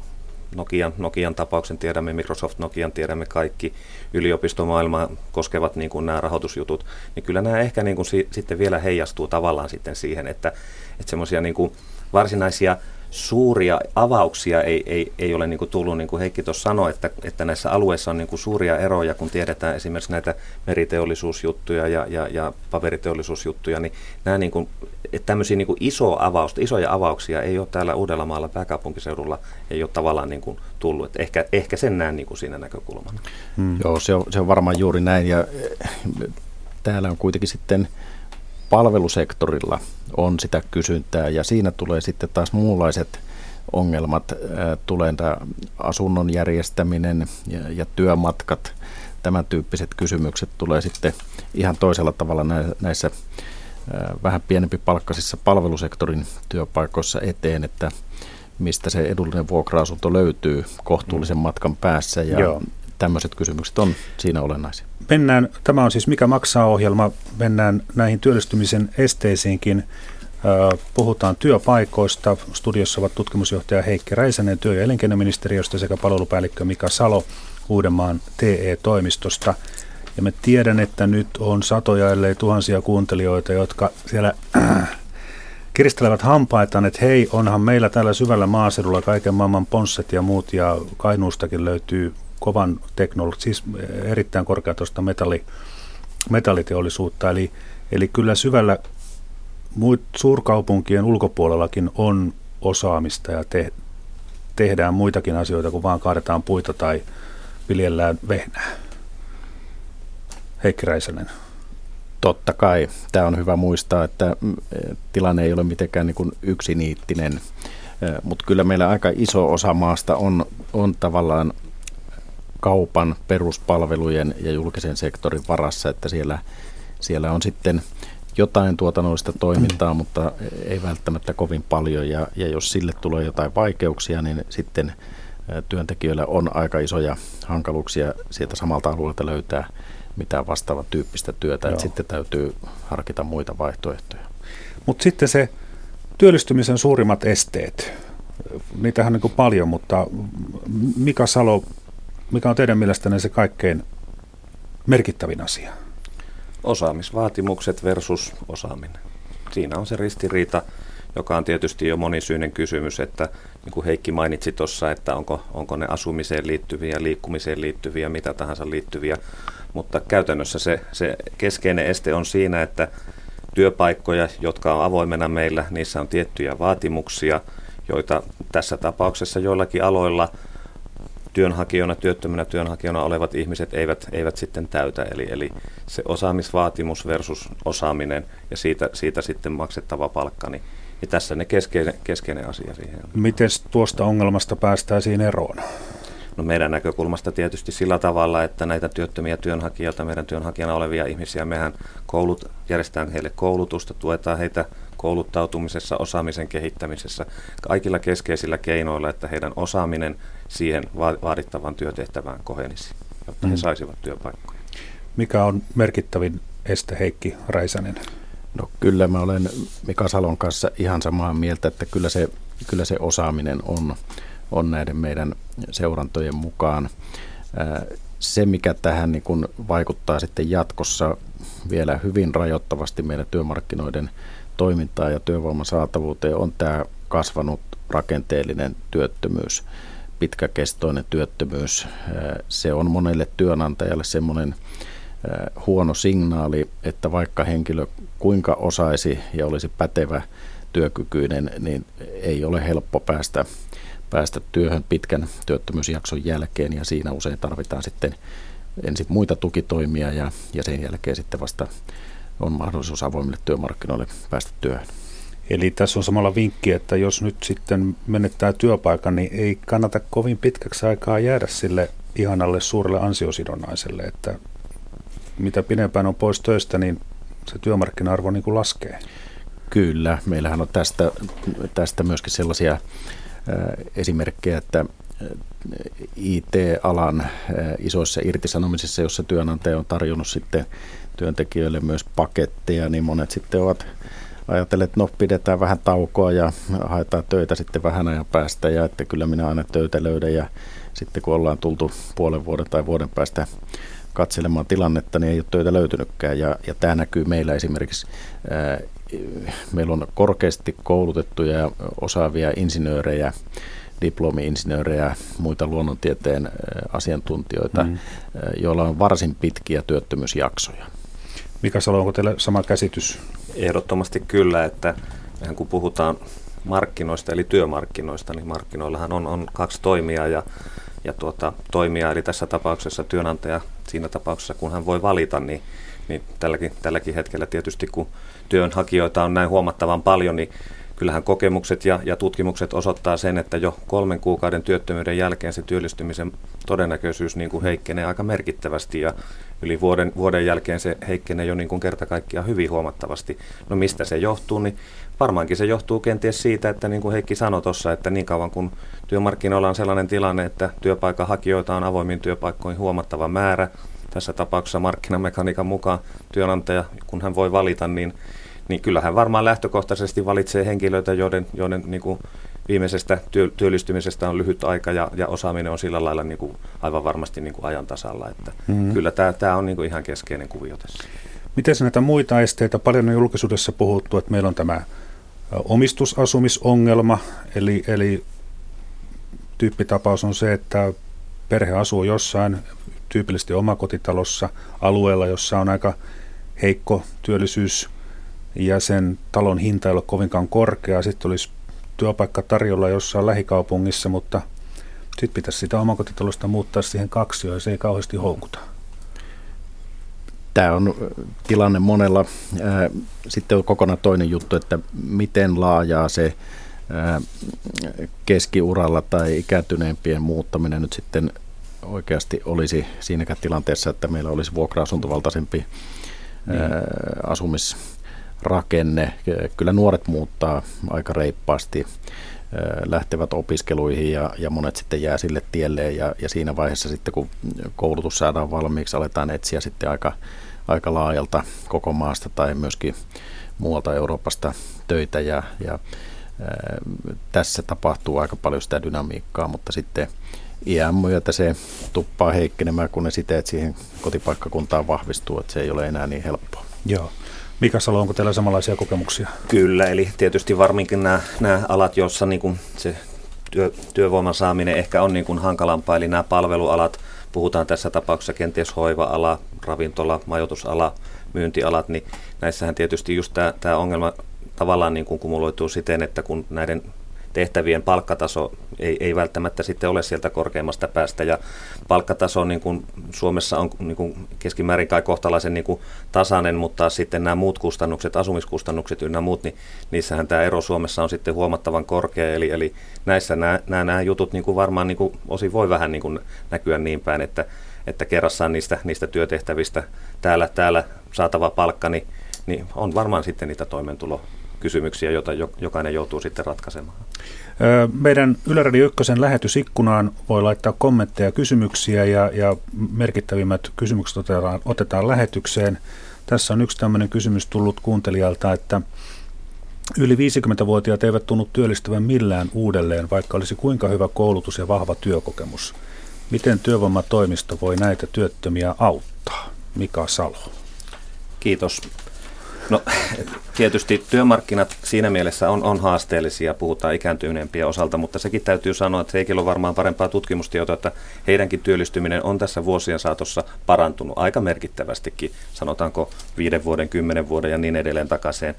Speaker 5: Nokian, Nokian tapauksen tiedämme, Microsoft Nokian tiedämme kaikki, yliopistomaailmaa koskevat niin kuin nämä rahoitusjutut, niin kyllä nämä ehkä niin kuin si, sitten vielä heijastuu tavallaan sitten siihen, että, että semmoisia niin kuin varsinaisia suuria avauksia ei, ei, ei ole niin kuin tullut, niin kuin Heikki tuossa sanoi, että, että näissä alueissa on niin kuin suuria eroja, kun tiedetään esimerkiksi näitä meriteollisuusjuttuja ja, ja, ja paperiteollisuusjuttuja, niin nämä niin kuin, että tämmöisiä niin kuin iso avausta, isoja avauksia ei ole täällä Uudellamaalla pääkaupunkiseudulla, ei ole tavallaan niin kuin tullut. Että ehkä, ehkä sen näen niin kuin siinä näkökulmana.
Speaker 4: Hmm. Joo, se on, se on varmaan juuri näin ja eh, täällä on kuitenkin sitten palvelusektorilla on sitä kysyntää ja siinä tulee sitten taas muunlaiset ongelmat. Tulee tämä asunnon järjestäminen ja, ja työmatkat, tämän tyyppiset kysymykset tulee sitten ihan toisella tavalla näissä vähän pienempi palkkaisissa palvelusektorin työpaikoissa eteen, että mistä se edullinen vuokra-asunto löytyy kohtuullisen matkan päässä ja Joo. Tämmöiset kysymykset on siinä olennaisia.
Speaker 3: Mennään, tämä on siis Mikä maksaa ohjelma, mennään näihin työllistymisen esteisiinkin. Puhutaan työpaikoista. Studiossa ovat tutkimusjohtaja Heikki Räisänen työ- ja elinkeinoministeriöstä sekä palvelupäällikkö Mika Salo Uudenmaan TE-toimistosta. Ja me tiedän, että nyt on satoja, ellei tuhansia kuuntelijoita, jotka siellä kiristelevät hampaitaan, että hei, onhan meillä täällä syvällä maaseudulla kaiken maailman ponsset ja muut, ja Kainuustakin löytyy kovan teknologi, siis erittäin korkeatosta metalli, metalliteollisuutta. Eli, eli kyllä syvällä muut suurkaupunkien ulkopuolellakin on osaamista ja te, tehdään muitakin asioita kuin vaan kaadetaan puita tai viljellään vehnää. Heikki Räisänen.
Speaker 4: Totta kai. Tämä on hyvä muistaa, että mm, tilanne ei ole mitenkään niin kuin yksiniittinen, mutta kyllä meillä aika iso osa maasta on, on tavallaan kaupan peruspalvelujen ja julkisen sektorin varassa, että siellä, siellä on sitten jotain tuotannollista toimintaa, mutta ei välttämättä kovin paljon. Ja, ja jos sille tulee jotain vaikeuksia, niin sitten työntekijöillä on aika isoja hankaluuksia sieltä samalta alueelta löytää mitään vastaavan tyyppistä työtä. Että sitten täytyy harkita muita vaihtoehtoja.
Speaker 3: Mutta sitten se työllistymisen suurimmat esteet, niitähän on niin paljon, mutta Mika Salo, mikä on teidän mielestänne se kaikkein merkittävin asia?
Speaker 5: Osaamisvaatimukset versus osaaminen. Siinä on se ristiriita, joka on tietysti jo monisyinen kysymys, että niin kuin Heikki mainitsi tuossa, että onko, onko ne asumiseen liittyviä, liikkumiseen liittyviä, mitä tahansa liittyviä, mutta käytännössä se, se keskeinen este on siinä, että työpaikkoja, jotka on avoimena meillä, niissä on tiettyjä vaatimuksia, joita tässä tapauksessa joillakin aloilla – työnhakijoina, työttömänä työnhakijoina olevat ihmiset eivät, eivät sitten täytä. Eli, eli se osaamisvaatimus versus osaaminen ja siitä, siitä sitten maksettava palkka, niin, niin tässä ne keskeinen, keskeinen asia siihen.
Speaker 3: Miten tuosta ongelmasta päästäisiin eroon?
Speaker 5: No meidän näkökulmasta tietysti sillä tavalla, että näitä työttömiä työnhakijoita, meidän työnhakijana olevia ihmisiä, mehän koulut, järjestetään heille koulutusta, tuetaan heitä kouluttautumisessa, osaamisen kehittämisessä, kaikilla keskeisillä keinoilla, että heidän osaaminen siihen vaadittavan työtehtävään kohenisi, jotta he mm. saisivat työpaikkoja.
Speaker 3: Mikä on merkittävin este Heikki Räisänen?
Speaker 4: No kyllä mä olen Mika Salon kanssa ihan samaa mieltä, että kyllä se, kyllä se osaaminen on, on näiden meidän seurantojen mukaan. Se, mikä tähän niin kun vaikuttaa sitten jatkossa vielä hyvin rajoittavasti meidän työmarkkinoiden toimintaa ja työvoiman saatavuuteen, on tämä kasvanut rakenteellinen työttömyys pitkäkestoinen työttömyys. Se on monelle työnantajalle semmoinen huono signaali, että vaikka henkilö kuinka osaisi ja olisi pätevä työkykyinen, niin ei ole helppo päästä, päästä työhön pitkän työttömyysjakson jälkeen ja siinä usein tarvitaan sitten ensin muita tukitoimia ja, ja sen jälkeen sitten vasta on mahdollisuus avoimille työmarkkinoille päästä työhön.
Speaker 3: Eli tässä on samalla vinkki, että jos nyt sitten menettää työpaikan, niin ei kannata kovin pitkäksi aikaa jäädä sille ihanalle suurelle ansiosidonnaiselle, että mitä pidempään on pois töistä, niin se työmarkkina-arvo niin kuin laskee.
Speaker 4: Kyllä, meillähän on tästä, tästä myöskin sellaisia äh, esimerkkejä, että IT-alan isoissa irtisanomisissa, jossa työnantaja on tarjonnut sitten työntekijöille myös paketteja, niin monet sitten ovat ajatelleet, että no pidetään vähän taukoa ja haetaan töitä sitten vähän ajan päästä ja että kyllä minä aina töitä löydän ja sitten kun ollaan tultu puolen vuoden tai vuoden päästä katselemaan tilannetta, niin ei ole töitä löytynytkään ja, ja tämä näkyy meillä esimerkiksi ää, meillä on korkeasti koulutettuja ja osaavia insinöörejä, diplomi-insinöörejä, muita luonnontieteen asiantuntijoita, mm. joilla on varsin pitkiä työttömyysjaksoja.
Speaker 3: Mika Salo, onko teillä sama käsitys?
Speaker 5: Ehdottomasti kyllä, että kun puhutaan markkinoista eli työmarkkinoista, niin markkinoillahan on, on kaksi toimijaa ja, ja tuota, toimijaa, eli tässä tapauksessa työnantaja siinä tapauksessa, kun hän voi valita, niin, niin tälläkin, tälläkin hetkellä tietysti kun työnhakijoita on näin huomattavan paljon, niin kyllähän kokemukset ja, ja tutkimukset osoittaa sen, että jo kolmen kuukauden työttömyyden jälkeen se työllistymisen todennäköisyys niin kuin heikkenee aika merkittävästi ja yli vuoden, vuoden jälkeen se heikkenee jo niin kuin kerta kaikkiaan hyvin huomattavasti. No mistä se johtuu, niin varmaankin se johtuu kenties siitä, että niin kuin Heikki sanoi tuossa, että niin kauan kun työmarkkinoilla on sellainen tilanne, että työpaikan hakijoita on avoimiin työpaikkoihin huomattava määrä, tässä tapauksessa markkinamekaniikan mukaan työnantaja, kun hän voi valita, niin niin kyllähän varmaan lähtökohtaisesti valitsee henkilöitä, joiden, joiden niin kuin viimeisestä työ, työllistymisestä on lyhyt aika ja, ja osaaminen on sillä lailla niin kuin aivan varmasti niin kuin ajan tasalla. Että mm-hmm. Kyllä tämä, tämä on niin kuin ihan keskeinen kuvio tässä.
Speaker 3: Miten näitä muita esteitä? Paljon on julkisuudessa puhuttu, että meillä on tämä omistusasumisongelma, eli, eli tyyppitapaus on se, että perhe asuu jossain, tyypillisesti omakotitalossa, alueella, jossa on aika heikko työllisyys ja sen talon hinta ei ole kovinkaan korkea. Sitten olisi työpaikka tarjolla jossain lähikaupungissa, mutta sitten pitäisi sitä omakotitalosta muuttaa siihen kaksi, ja se ei kauheasti houkuta.
Speaker 4: Tämä on tilanne monella. Sitten on kokonaan toinen juttu, että miten laajaa se keskiuralla tai ikääntyneempien muuttaminen nyt sitten oikeasti olisi siinäkään tilanteessa, että meillä olisi vuokra-asuntovaltaisempi niin. asumis rakenne. Kyllä nuoret muuttaa aika reippaasti, lähtevät opiskeluihin ja, ja monet sitten jää sille tielle ja, ja siinä vaiheessa sitten kun koulutus saadaan valmiiksi, aletaan etsiä sitten aika, aika laajalta koko maasta tai myöskin muualta Euroopasta töitä ja, ja tässä tapahtuu aika paljon sitä dynamiikkaa, mutta sitten iän myötä se tuppaa heikkenemään, kun ne siteet siihen kotipaikkakuntaan vahvistuu, että se ei ole enää niin helppoa.
Speaker 3: Joo. Mika Salo, onko teillä samanlaisia kokemuksia?
Speaker 5: Kyllä, eli tietysti varminkin nämä, nämä alat, joissa niin se työ, työvoiman saaminen ehkä on niin kuin hankalampaa, eli nämä palvelualat, puhutaan tässä tapauksessa kenties hoiva-ala, ravintola, majoitusala, myyntialat, niin näissähän tietysti just tämä, tämä ongelma tavallaan niin kuin kumuloituu siten, että kun näiden tehtävien palkkataso ei, ei välttämättä sitten ole sieltä korkeimmasta päästä. Ja palkkataso niin kuin Suomessa on niin kuin keskimäärin kai kohtalaisen niin kuin tasainen, mutta sitten nämä muut kustannukset, asumiskustannukset ynnä muut, niin niissähän tämä ero Suomessa on sitten huomattavan korkea. Eli, eli näissä nämä, nämä, nämä jutut niin kuin varmaan niin kuin osin voi vähän niin kuin näkyä niin päin, että, että kerrassaan niistä, niistä työtehtävistä täällä, täällä saatava palkka, niin, niin on varmaan sitten niitä toimeentulo kysymyksiä, joita jokainen joutuu sitten ratkaisemaan.
Speaker 3: Meidän Yle Radio Ykkösen lähetysikkunaan voi laittaa kommentteja ja kysymyksiä ja, ja merkittävimmät kysymykset otetaan, otetaan lähetykseen. Tässä on yksi tämmöinen kysymys tullut kuuntelijalta, että yli 50-vuotiaat eivät tunnu työllistyvän millään uudelleen, vaikka olisi kuinka hyvä koulutus ja vahva työkokemus. Miten työvoimatoimisto voi näitä työttömiä auttaa? Mika Salo.
Speaker 5: Kiitos. No tietysti työmarkkinat siinä mielessä on, on haasteellisia, puhutaan ikääntyneempien osalta, mutta sekin täytyy sanoa, että Heikillä on varmaan parempaa tutkimustietoa, että heidänkin työllistyminen on tässä vuosien saatossa parantunut aika merkittävästikin, sanotaanko viiden vuoden, kymmenen vuoden ja niin edelleen takaisin.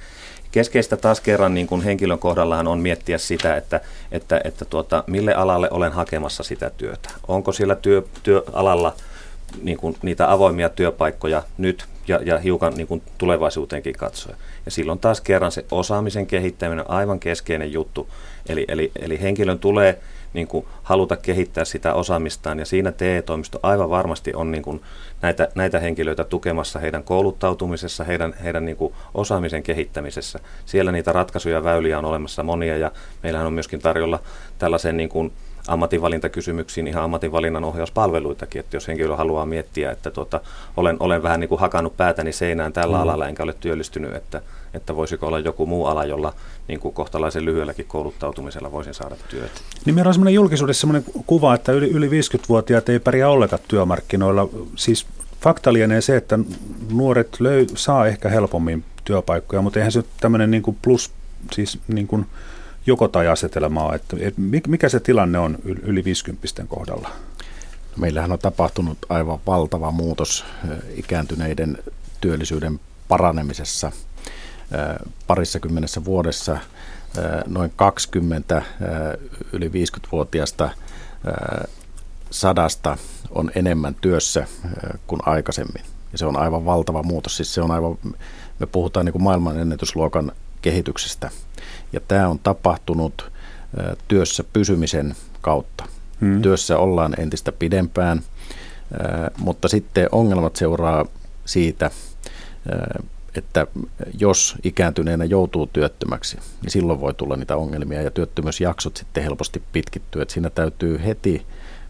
Speaker 5: Keskeistä taas kerran niin kuin henkilön kohdallaan on miettiä sitä, että, että, että tuota, mille alalle olen hakemassa sitä työtä. Onko sillä työ, työalalla niin kuin niitä avoimia työpaikkoja nyt ja, ja hiukan niin kuin tulevaisuuteenkin katsoen. Ja silloin taas kerran se osaamisen kehittäminen on aivan keskeinen juttu. Eli, eli, eli henkilön tulee niin kuin haluta kehittää sitä osaamistaan ja siinä TE-toimisto aivan varmasti on niin kuin näitä, näitä henkilöitä tukemassa heidän kouluttautumisessa, heidän, heidän niin kuin osaamisen kehittämisessä. Siellä niitä ratkaisuja ja väyliä on olemassa monia ja meillähän on myöskin tarjolla tällaisen niin kuin ammatinvalintakysymyksiin ihan ammatinvalinnan ohjauspalveluitakin, että jos henkilö haluaa miettiä, että tuota, olen, olen vähän niin kuin hakannut päätäni seinään tällä mm. alalla enkä ole työllistynyt, että, että voisiko olla joku muu ala, jolla niin kuin kohtalaisen lyhyelläkin kouluttautumisella voisin saada työtä.
Speaker 3: Niin meillä on sellainen julkisuudessa sellainen kuva, että yli, yli 50-vuotiaat ei pärjää ollenkaan työmarkkinoilla. Siis fakta lienee se, että nuoret löy, saa ehkä helpommin työpaikkoja, mutta eihän se tämmöinen niin kuin plus, siis niin kuin joko tai asetelmaa, että, mikä se tilanne on yli 50 kohdalla?
Speaker 4: Meillähän on tapahtunut aivan valtava muutos ikääntyneiden työllisyyden paranemisessa parissa kymmenessä vuodessa. Noin 20 yli 50-vuotiaasta sadasta on enemmän työssä kuin aikaisemmin. Ja se on aivan valtava muutos. Siis se on aivan, me puhutaan niin kuin maailman ennätysluokan kehityksestä. Ja tämä on tapahtunut työssä pysymisen kautta. Hmm. Työssä ollaan entistä pidempään, mutta sitten ongelmat seuraa siitä, että jos ikääntyneenä joutuu työttömäksi, niin silloin voi tulla niitä ongelmia ja työttömyysjaksot sitten helposti pitkittyy. Että siinä täytyy heti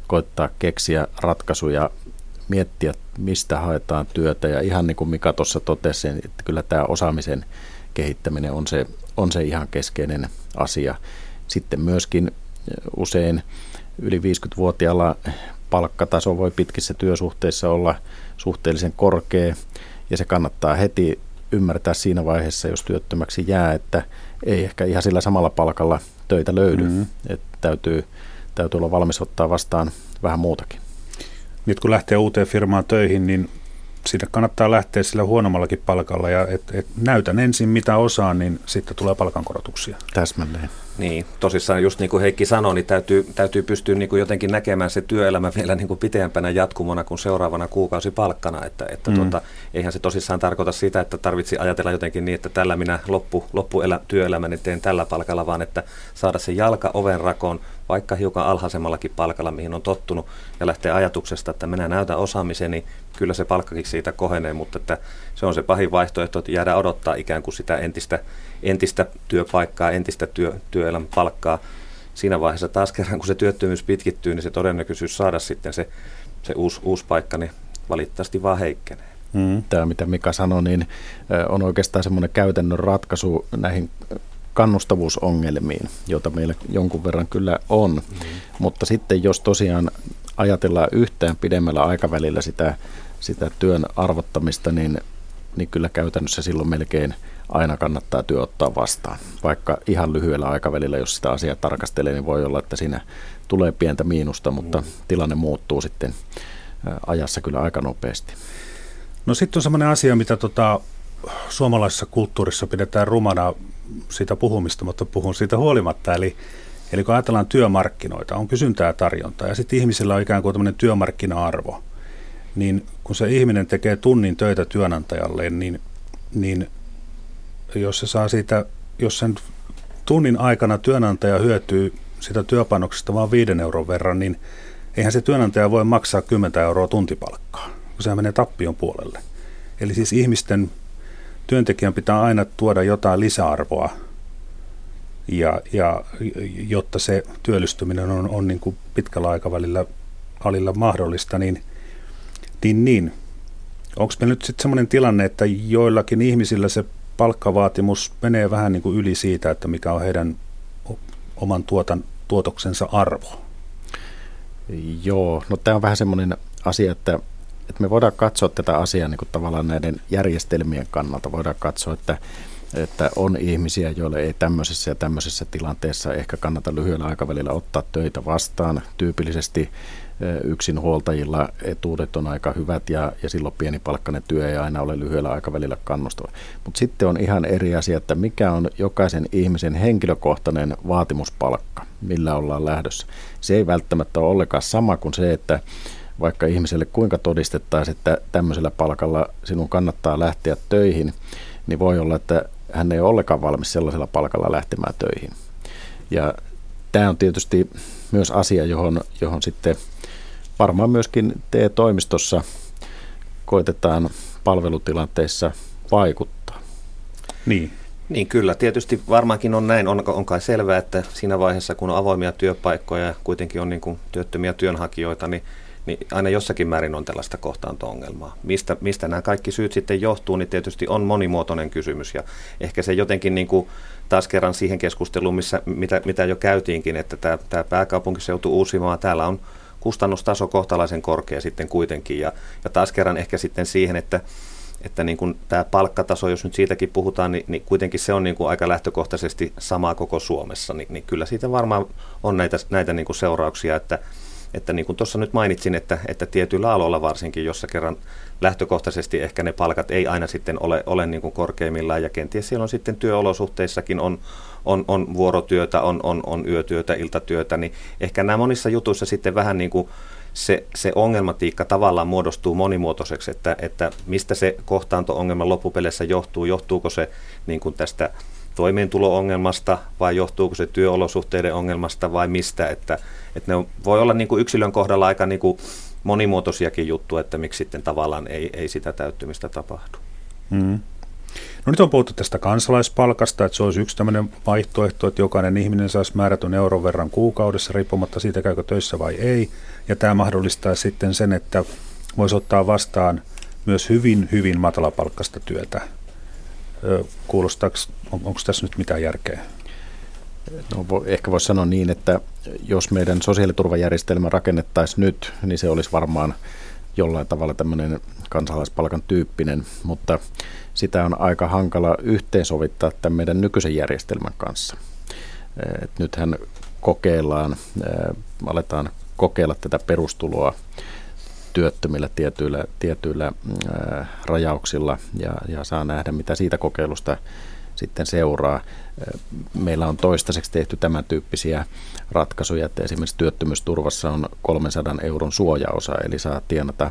Speaker 4: koittaa keksiä ratkaisuja, miettiä, mistä haetaan työtä ja ihan niin kuin Mika tuossa totesi, että kyllä tämä osaamisen kehittäminen on se, on se ihan keskeinen asia. Sitten myöskin usein yli 50-vuotiaalla palkkataso voi pitkissä työsuhteissa olla suhteellisen korkea ja se kannattaa heti ymmärtää siinä vaiheessa, jos työttömäksi jää, että ei ehkä ihan sillä samalla palkalla töitä löydy. Mm-hmm. Että täytyy, täytyy olla valmis ottaa vastaan vähän muutakin.
Speaker 3: Nyt kun lähtee uuteen firmaan töihin, niin sinne kannattaa lähteä sillä huonommallakin palkalla ja et, et näytän ensin mitä osaan, niin sitten tulee palkankorotuksia.
Speaker 4: Täsmälleen.
Speaker 5: Niin, tosissaan just niin kuin Heikki sanoi, niin täytyy, täytyy pystyä niin kuin jotenkin näkemään se työelämä vielä niin kuin pitempänä jatkumona kuin seuraavana kuukausi palkkana. Että, että mm. tuota, eihän se tosissaan tarkoita sitä, että tarvitsi ajatella jotenkin niin, että tällä minä loppu, loppuelä, työelämäni teen tällä palkalla, vaan että saada se jalka oven rakoon, vaikka hiukan alhaisemmallakin palkalla, mihin on tottunut, ja lähtee ajatuksesta, että minä näytän osaamiseni, kyllä se palkkakin siitä kohenee, mutta että se on se pahin vaihtoehto, että jäädä odottaa ikään kuin sitä entistä, entistä työpaikkaa, entistä työ, työelämän palkkaa. Siinä vaiheessa taas kerran, kun se työttömyys pitkittyy, niin se todennäköisyys saada sitten se, se uusi, uusi paikka, niin valitettavasti vaan heikkenee.
Speaker 4: Mm. Tämä, mitä Mika sanoi, niin on oikeastaan semmoinen käytännön ratkaisu näihin kannustavuusongelmiin, joita meillä jonkun verran kyllä on. Mm. Mutta sitten jos tosiaan ajatellaan yhtään pidemmällä aikavälillä sitä, sitä työn arvottamista, niin, niin kyllä käytännössä silloin melkein aina kannattaa työ ottaa vastaan. Vaikka ihan lyhyellä aikavälillä, jos sitä asiaa tarkastelee, niin voi olla, että siinä tulee pientä miinusta, mutta mm. tilanne muuttuu sitten ajassa kyllä aika nopeasti.
Speaker 3: No sitten on sellainen asia, mitä tota, suomalaisessa kulttuurissa pidetään rumana siitä puhumista, mutta puhun siitä huolimatta. Eli, eli kun ajatellaan työmarkkinoita, on kysyntää ja tarjontaa, ja sitten ihmisillä on ikään kuin tämmöinen työmarkkina-arvo, niin kun se ihminen tekee tunnin töitä työnantajalle, niin, niin jos se saa siitä, jos sen tunnin aikana työnantaja hyötyy sitä työpanoksesta vain viiden euron verran, niin eihän se työnantaja voi maksaa 10 euroa tuntipalkkaa, kun se menee tappion puolelle. Eli siis ihmisten työntekijän pitää aina tuoda jotain lisäarvoa, ja, ja jotta se työllistyminen on, on niin kuin pitkällä aikavälillä alilla mahdollista, niin, niin, niin. onko me nyt sitten sellainen tilanne, että joillakin ihmisillä se palkkavaatimus menee vähän niin kuin yli siitä, että mikä on heidän oman tuotan, tuotoksensa arvo?
Speaker 4: Joo, no tämä on vähän semmoinen asia, että että me voidaan katsoa tätä asiaa niin kuin tavallaan näiden järjestelmien kannalta. Voidaan katsoa, että että on ihmisiä, joille ei tämmöisessä ja tämmöisessä tilanteessa ehkä kannata lyhyellä aikavälillä ottaa töitä vastaan. Tyypillisesti yksinhuoltajilla etuudet on aika hyvät ja, ja silloin pienipalkkainen työ ei aina ole lyhyellä aikavälillä kannustava. Mutta sitten on ihan eri asia, että mikä on jokaisen ihmisen henkilökohtainen vaatimuspalkka, millä ollaan lähdössä. Se ei välttämättä ole ollenkaan sama kuin se, että vaikka ihmiselle kuinka todistettaisiin, että tämmöisellä palkalla sinun kannattaa lähteä töihin, niin voi olla, että hän ei ole ollenkaan valmis sellaisella palkalla lähtemään töihin. Ja tämä on tietysti myös asia, johon, johon sitten varmaan myöskin TE-toimistossa koitetaan palvelutilanteissa vaikuttaa.
Speaker 5: Niin. Niin kyllä, tietysti varmaankin on näin. On, on kai selvää, että siinä vaiheessa, kun on avoimia työpaikkoja ja kuitenkin on niin kuin työttömiä työnhakijoita, niin niin aina jossakin määrin on tällaista kohtaanto-ongelmaa. Mistä, mistä nämä kaikki syyt sitten johtuu, niin tietysti on monimuotoinen kysymys. Ja ehkä se jotenkin niin kuin taas kerran siihen keskusteluun, missä, mitä, mitä jo käytiinkin, että tämä, tämä pääkaupunkiseutu Uusimaa, täällä on kustannustaso kohtalaisen korkea sitten kuitenkin. Ja, ja taas kerran ehkä sitten siihen, että että niin kuin tämä palkkataso, jos nyt siitäkin puhutaan, niin, niin kuitenkin se on niin kuin aika lähtökohtaisesti sama koko Suomessa, niin, niin kyllä siitä varmaan on näitä, näitä niin kuin seurauksia, että, että niin kuin tuossa nyt mainitsin, että, että tietyillä aloilla varsinkin, jossa kerran lähtökohtaisesti ehkä ne palkat ei aina sitten ole, ole niin kuin korkeimmillaan ja kenties siellä on sitten työolosuhteissakin on, on, on vuorotyötä, on, on, on yötyötä, iltatyötä, niin ehkä nämä monissa jutuissa sitten vähän niin kuin se, se ongelmatiikka tavallaan muodostuu monimuotoiseksi, että, että mistä se kohtaanto-ongelma loppupeleissä johtuu, johtuuko se niin kuin tästä toimeentulo-ongelmasta vai johtuuko se työolosuhteiden ongelmasta vai mistä, että, että ne voi olla niin kuin yksilön kohdalla aika niin kuin monimuotoisiakin juttuja, että miksi sitten tavallaan ei, ei sitä täyttymistä tapahdu.
Speaker 3: Mm. No nyt on puhuttu tästä kansalaispalkasta, että se olisi yksi tämmöinen vaihtoehto, että jokainen ihminen saisi määrätyn euron verran kuukaudessa, riippumatta siitä, käykö töissä vai ei. Ja tämä mahdollistaa sitten sen, että voisi ottaa vastaan myös hyvin, hyvin matalapalkkasta työtä. Kuulostaako, on, onko tässä nyt mitään järkeä?
Speaker 4: No, ehkä voisi sanoa niin, että jos meidän sosiaaliturvajärjestelmä rakennettaisiin nyt, niin se olisi varmaan jollain tavalla tämmöinen kansalaispalkan tyyppinen, mutta sitä on aika hankala yhteensovittaa tämän meidän nykyisen järjestelmän kanssa. Et nythän kokeillaan, aletaan kokeilla tätä perustuloa työttömillä tietyillä, tietyillä rajauksilla ja, ja saa nähdä, mitä siitä kokeilusta sitten seuraa. Meillä on toistaiseksi tehty tämän tyyppisiä ratkaisuja, että esimerkiksi työttömyysturvassa on 300 euron suojaosa, eli saa tienata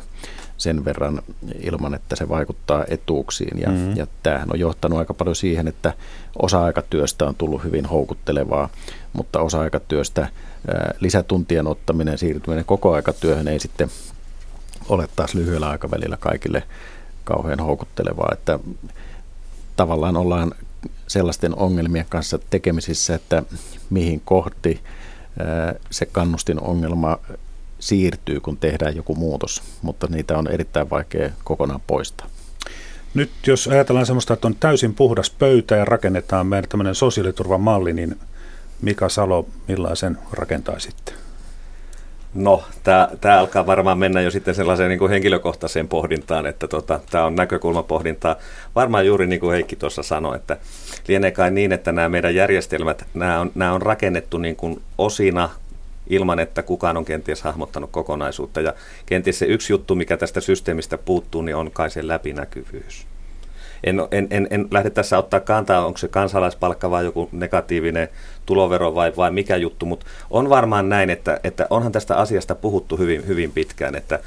Speaker 4: sen verran ilman, että se vaikuttaa etuuksiin. Ja, mm-hmm. ja tämähän on johtanut aika paljon siihen, että osa-aikatyöstä on tullut hyvin houkuttelevaa, mutta osa-aikatyöstä lisätuntien ottaminen, siirtyminen koko-aikatyöhön ei sitten ole taas lyhyellä aikavälillä kaikille kauhean houkuttelevaa, että tavallaan ollaan sellaisten ongelmien kanssa tekemisissä, että mihin kohti se kannustin ongelma siirtyy, kun tehdään joku muutos, mutta niitä on erittäin vaikea kokonaan poistaa.
Speaker 3: Nyt jos ajatellaan sellaista, että on täysin puhdas pöytä ja rakennetaan meidän tämmöinen sosiaaliturvamalli, niin Mika Salo, millaisen rakentaisitte?
Speaker 5: No, tämä alkaa varmaan mennä jo sitten sellaiseen niin kuin henkilökohtaiseen pohdintaan, että tota, tämä on näkökulmapohdintaa. Varmaan juuri niin kuin Heikki tuossa sanoi, että lienee kai niin, että nämä meidän järjestelmät, nämä on, nämä on rakennettu niin kuin osina ilman, että kukaan on kenties hahmottanut kokonaisuutta. Ja kenties se yksi juttu, mikä tästä systeemistä puuttuu, niin on kai se läpinäkyvyys. En, en, en, en lähde tässä ottaa kantaa, onko se kansalaispalkka vai joku negatiivinen tulovero vai, vai mikä juttu, mutta on varmaan näin, että, että onhan tästä asiasta puhuttu hyvin, hyvin pitkään, että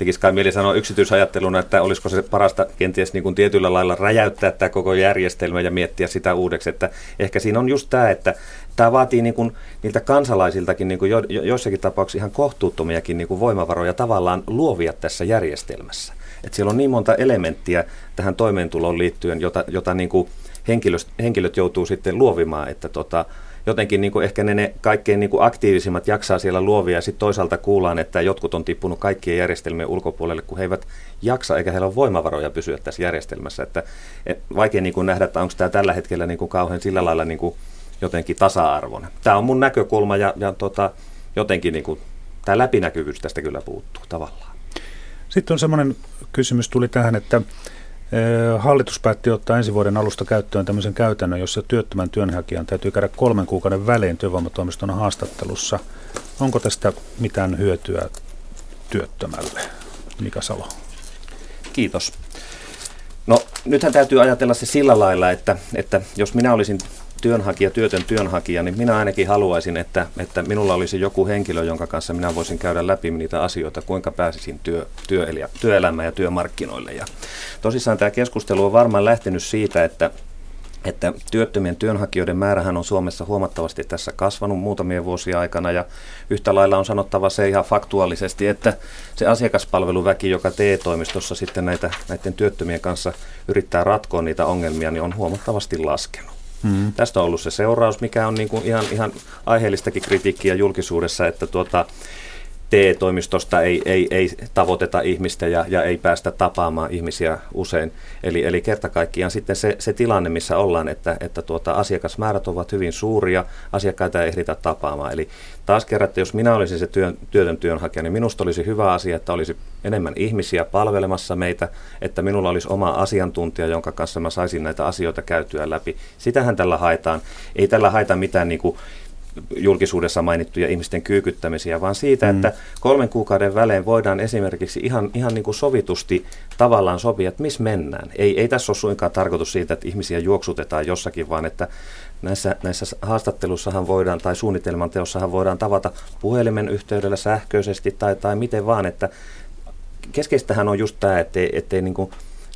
Speaker 5: tekisi kai mieli sanoa yksityisajatteluna, että olisiko se parasta kenties niin kuin tietyllä lailla räjäyttää tämä koko järjestelmä ja miettiä sitä uudeksi, että ehkä siinä on just tämä, että tämä vaatii niin kuin niiltä kansalaisiltakin niin kuin jo, jo, joissakin tapauksissa ihan kohtuuttomiakin niin kuin voimavaroja tavallaan luovia tässä järjestelmässä. Että siellä on niin monta elementtiä tähän toimeentuloon liittyen, jota, jota niin kuin henkilöt, henkilöt joutuu sitten luovimaan, että tota, jotenkin niin kuin ehkä ne, ne kaikkein niin kuin aktiivisimmat jaksaa siellä luovia ja sitten toisaalta kuullaan, että jotkut on tippunut kaikkien järjestelmien ulkopuolelle, kun he eivät jaksa eikä heillä ole voimavaroja pysyä tässä järjestelmässä. Että, et, vaikea niin kuin nähdä, että onko tämä tällä hetkellä niin kuin kauhean sillä lailla niin kuin jotenkin tasa-arvoinen. Tämä on mun näkökulma ja, ja tota, jotenkin niin kuin, tämä läpinäkyvyys tästä kyllä puuttuu tavallaan.
Speaker 3: Sitten on semmoinen kysymys tuli tähän, että Hallitus päätti ottaa ensi vuoden alusta käyttöön tämmöisen käytännön, jossa työttömän työnhakijan täytyy käydä kolmen kuukauden välein työvoimatoimiston haastattelussa. Onko tästä mitään hyötyä työttömälle? Mika Salo.
Speaker 5: Kiitos. No nythän täytyy ajatella se sillä lailla, että, että jos minä olisin työnhakija, työtön työnhakija, niin minä ainakin haluaisin, että, että minulla olisi joku henkilö, jonka kanssa minä voisin käydä läpi niitä asioita, kuinka pääsisin työ, työelämään ja työmarkkinoille. Ja tosissaan tämä keskustelu on varmaan lähtenyt siitä, että että työttömien työnhakijoiden määrähän on Suomessa huomattavasti tässä kasvanut muutamien vuosien aikana ja yhtä lailla on sanottava se ihan faktuaalisesti, että se asiakaspalveluväki, joka TE-toimistossa sitten näitä, näiden työttömien kanssa yrittää ratkoa niitä ongelmia, niin on huomattavasti laskenut. Mm. Tästä on ollut se seuraus, mikä on niin kuin ihan, ihan aiheellistakin kritiikkiä julkisuudessa, että tuota, TE-toimistosta ei, ei, ei tavoiteta ihmistä ja, ja ei päästä tapaamaan ihmisiä usein. Eli, eli kerta kaikkiaan sitten se, se tilanne, missä ollaan, että, että tuota, asiakasmäärät ovat hyvin suuria, asiakkaita ei ehditä tapaamaan. Eli taas kerran, että jos minä olisin se työn, työtön työnhakija, niin minusta olisi hyvä asia, että olisi enemmän ihmisiä palvelemassa meitä, että minulla olisi oma asiantuntija, jonka kanssa mä saisin näitä asioita käytyä läpi. Sitähän tällä haetaan. Ei tällä haeta mitään niin kuin julkisuudessa mainittuja ihmisten kyykyttämisiä, vaan siitä, mm. että kolmen kuukauden välein voidaan esimerkiksi ihan, ihan niin kuin sovitusti tavallaan sopia, että missä mennään. Ei, ei tässä ole suinkaan tarkoitus siitä, että ihmisiä juoksutetaan jossakin, vaan että näissä, näissä haastattelussahan voidaan, tai suunnitelman teossahan voidaan tavata puhelimen yhteydellä sähköisesti tai, tai miten vaan, että keskeistähän on just tämä, ettei, ettei niin kuin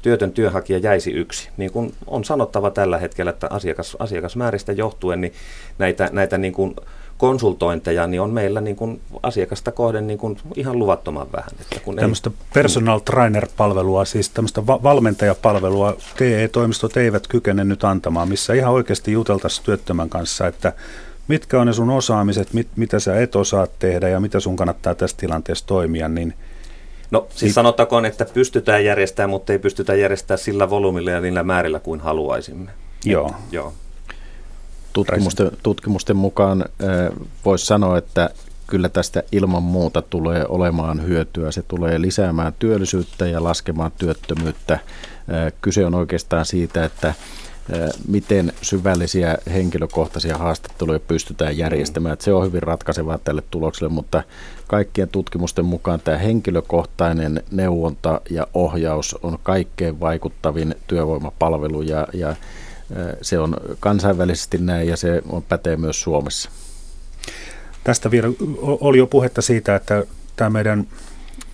Speaker 5: työtön työnhakija jäisi yksi. Niin kuin on sanottava tällä hetkellä, että asiakas, asiakasmääristä johtuen niin näitä, näitä niin kuin konsultointeja niin on meillä niin kuin asiakasta kohden niin kuin ihan luvattoman vähän.
Speaker 3: Että kun tämmöistä ei, personal trainer-palvelua, siis tämmöistä va- valmentajapalvelua TE-toimistot eivät kykene nyt antamaan, missä ihan oikeasti juteltaisiin työttömän kanssa, että mitkä on ne sun osaamiset, mit, mitä sä et osaa tehdä ja mitä sun kannattaa tässä tilanteessa toimia, niin –
Speaker 5: No siis sanottakoon, että pystytään järjestämään, mutta ei pystytä järjestämään sillä volyymilla ja niillä määrillä kuin haluaisimme.
Speaker 3: Joo.
Speaker 5: Et, joo.
Speaker 4: Tutkimusten, tutkimusten mukaan voisi sanoa, että kyllä tästä ilman muuta tulee olemaan hyötyä. Se tulee lisäämään työllisyyttä ja laskemaan työttömyyttä. Kyse on oikeastaan siitä, että miten syvällisiä henkilökohtaisia haastatteluja pystytään järjestämään. Että se on hyvin ratkaisevaa tälle tulokselle, mutta kaikkien tutkimusten mukaan tämä henkilökohtainen neuvonta ja ohjaus on kaikkein vaikuttavin työvoimapalvelu ja, ja se on kansainvälisesti näin ja se on pätee myös Suomessa.
Speaker 3: Tästä vielä oli jo puhetta siitä, että tämä meidän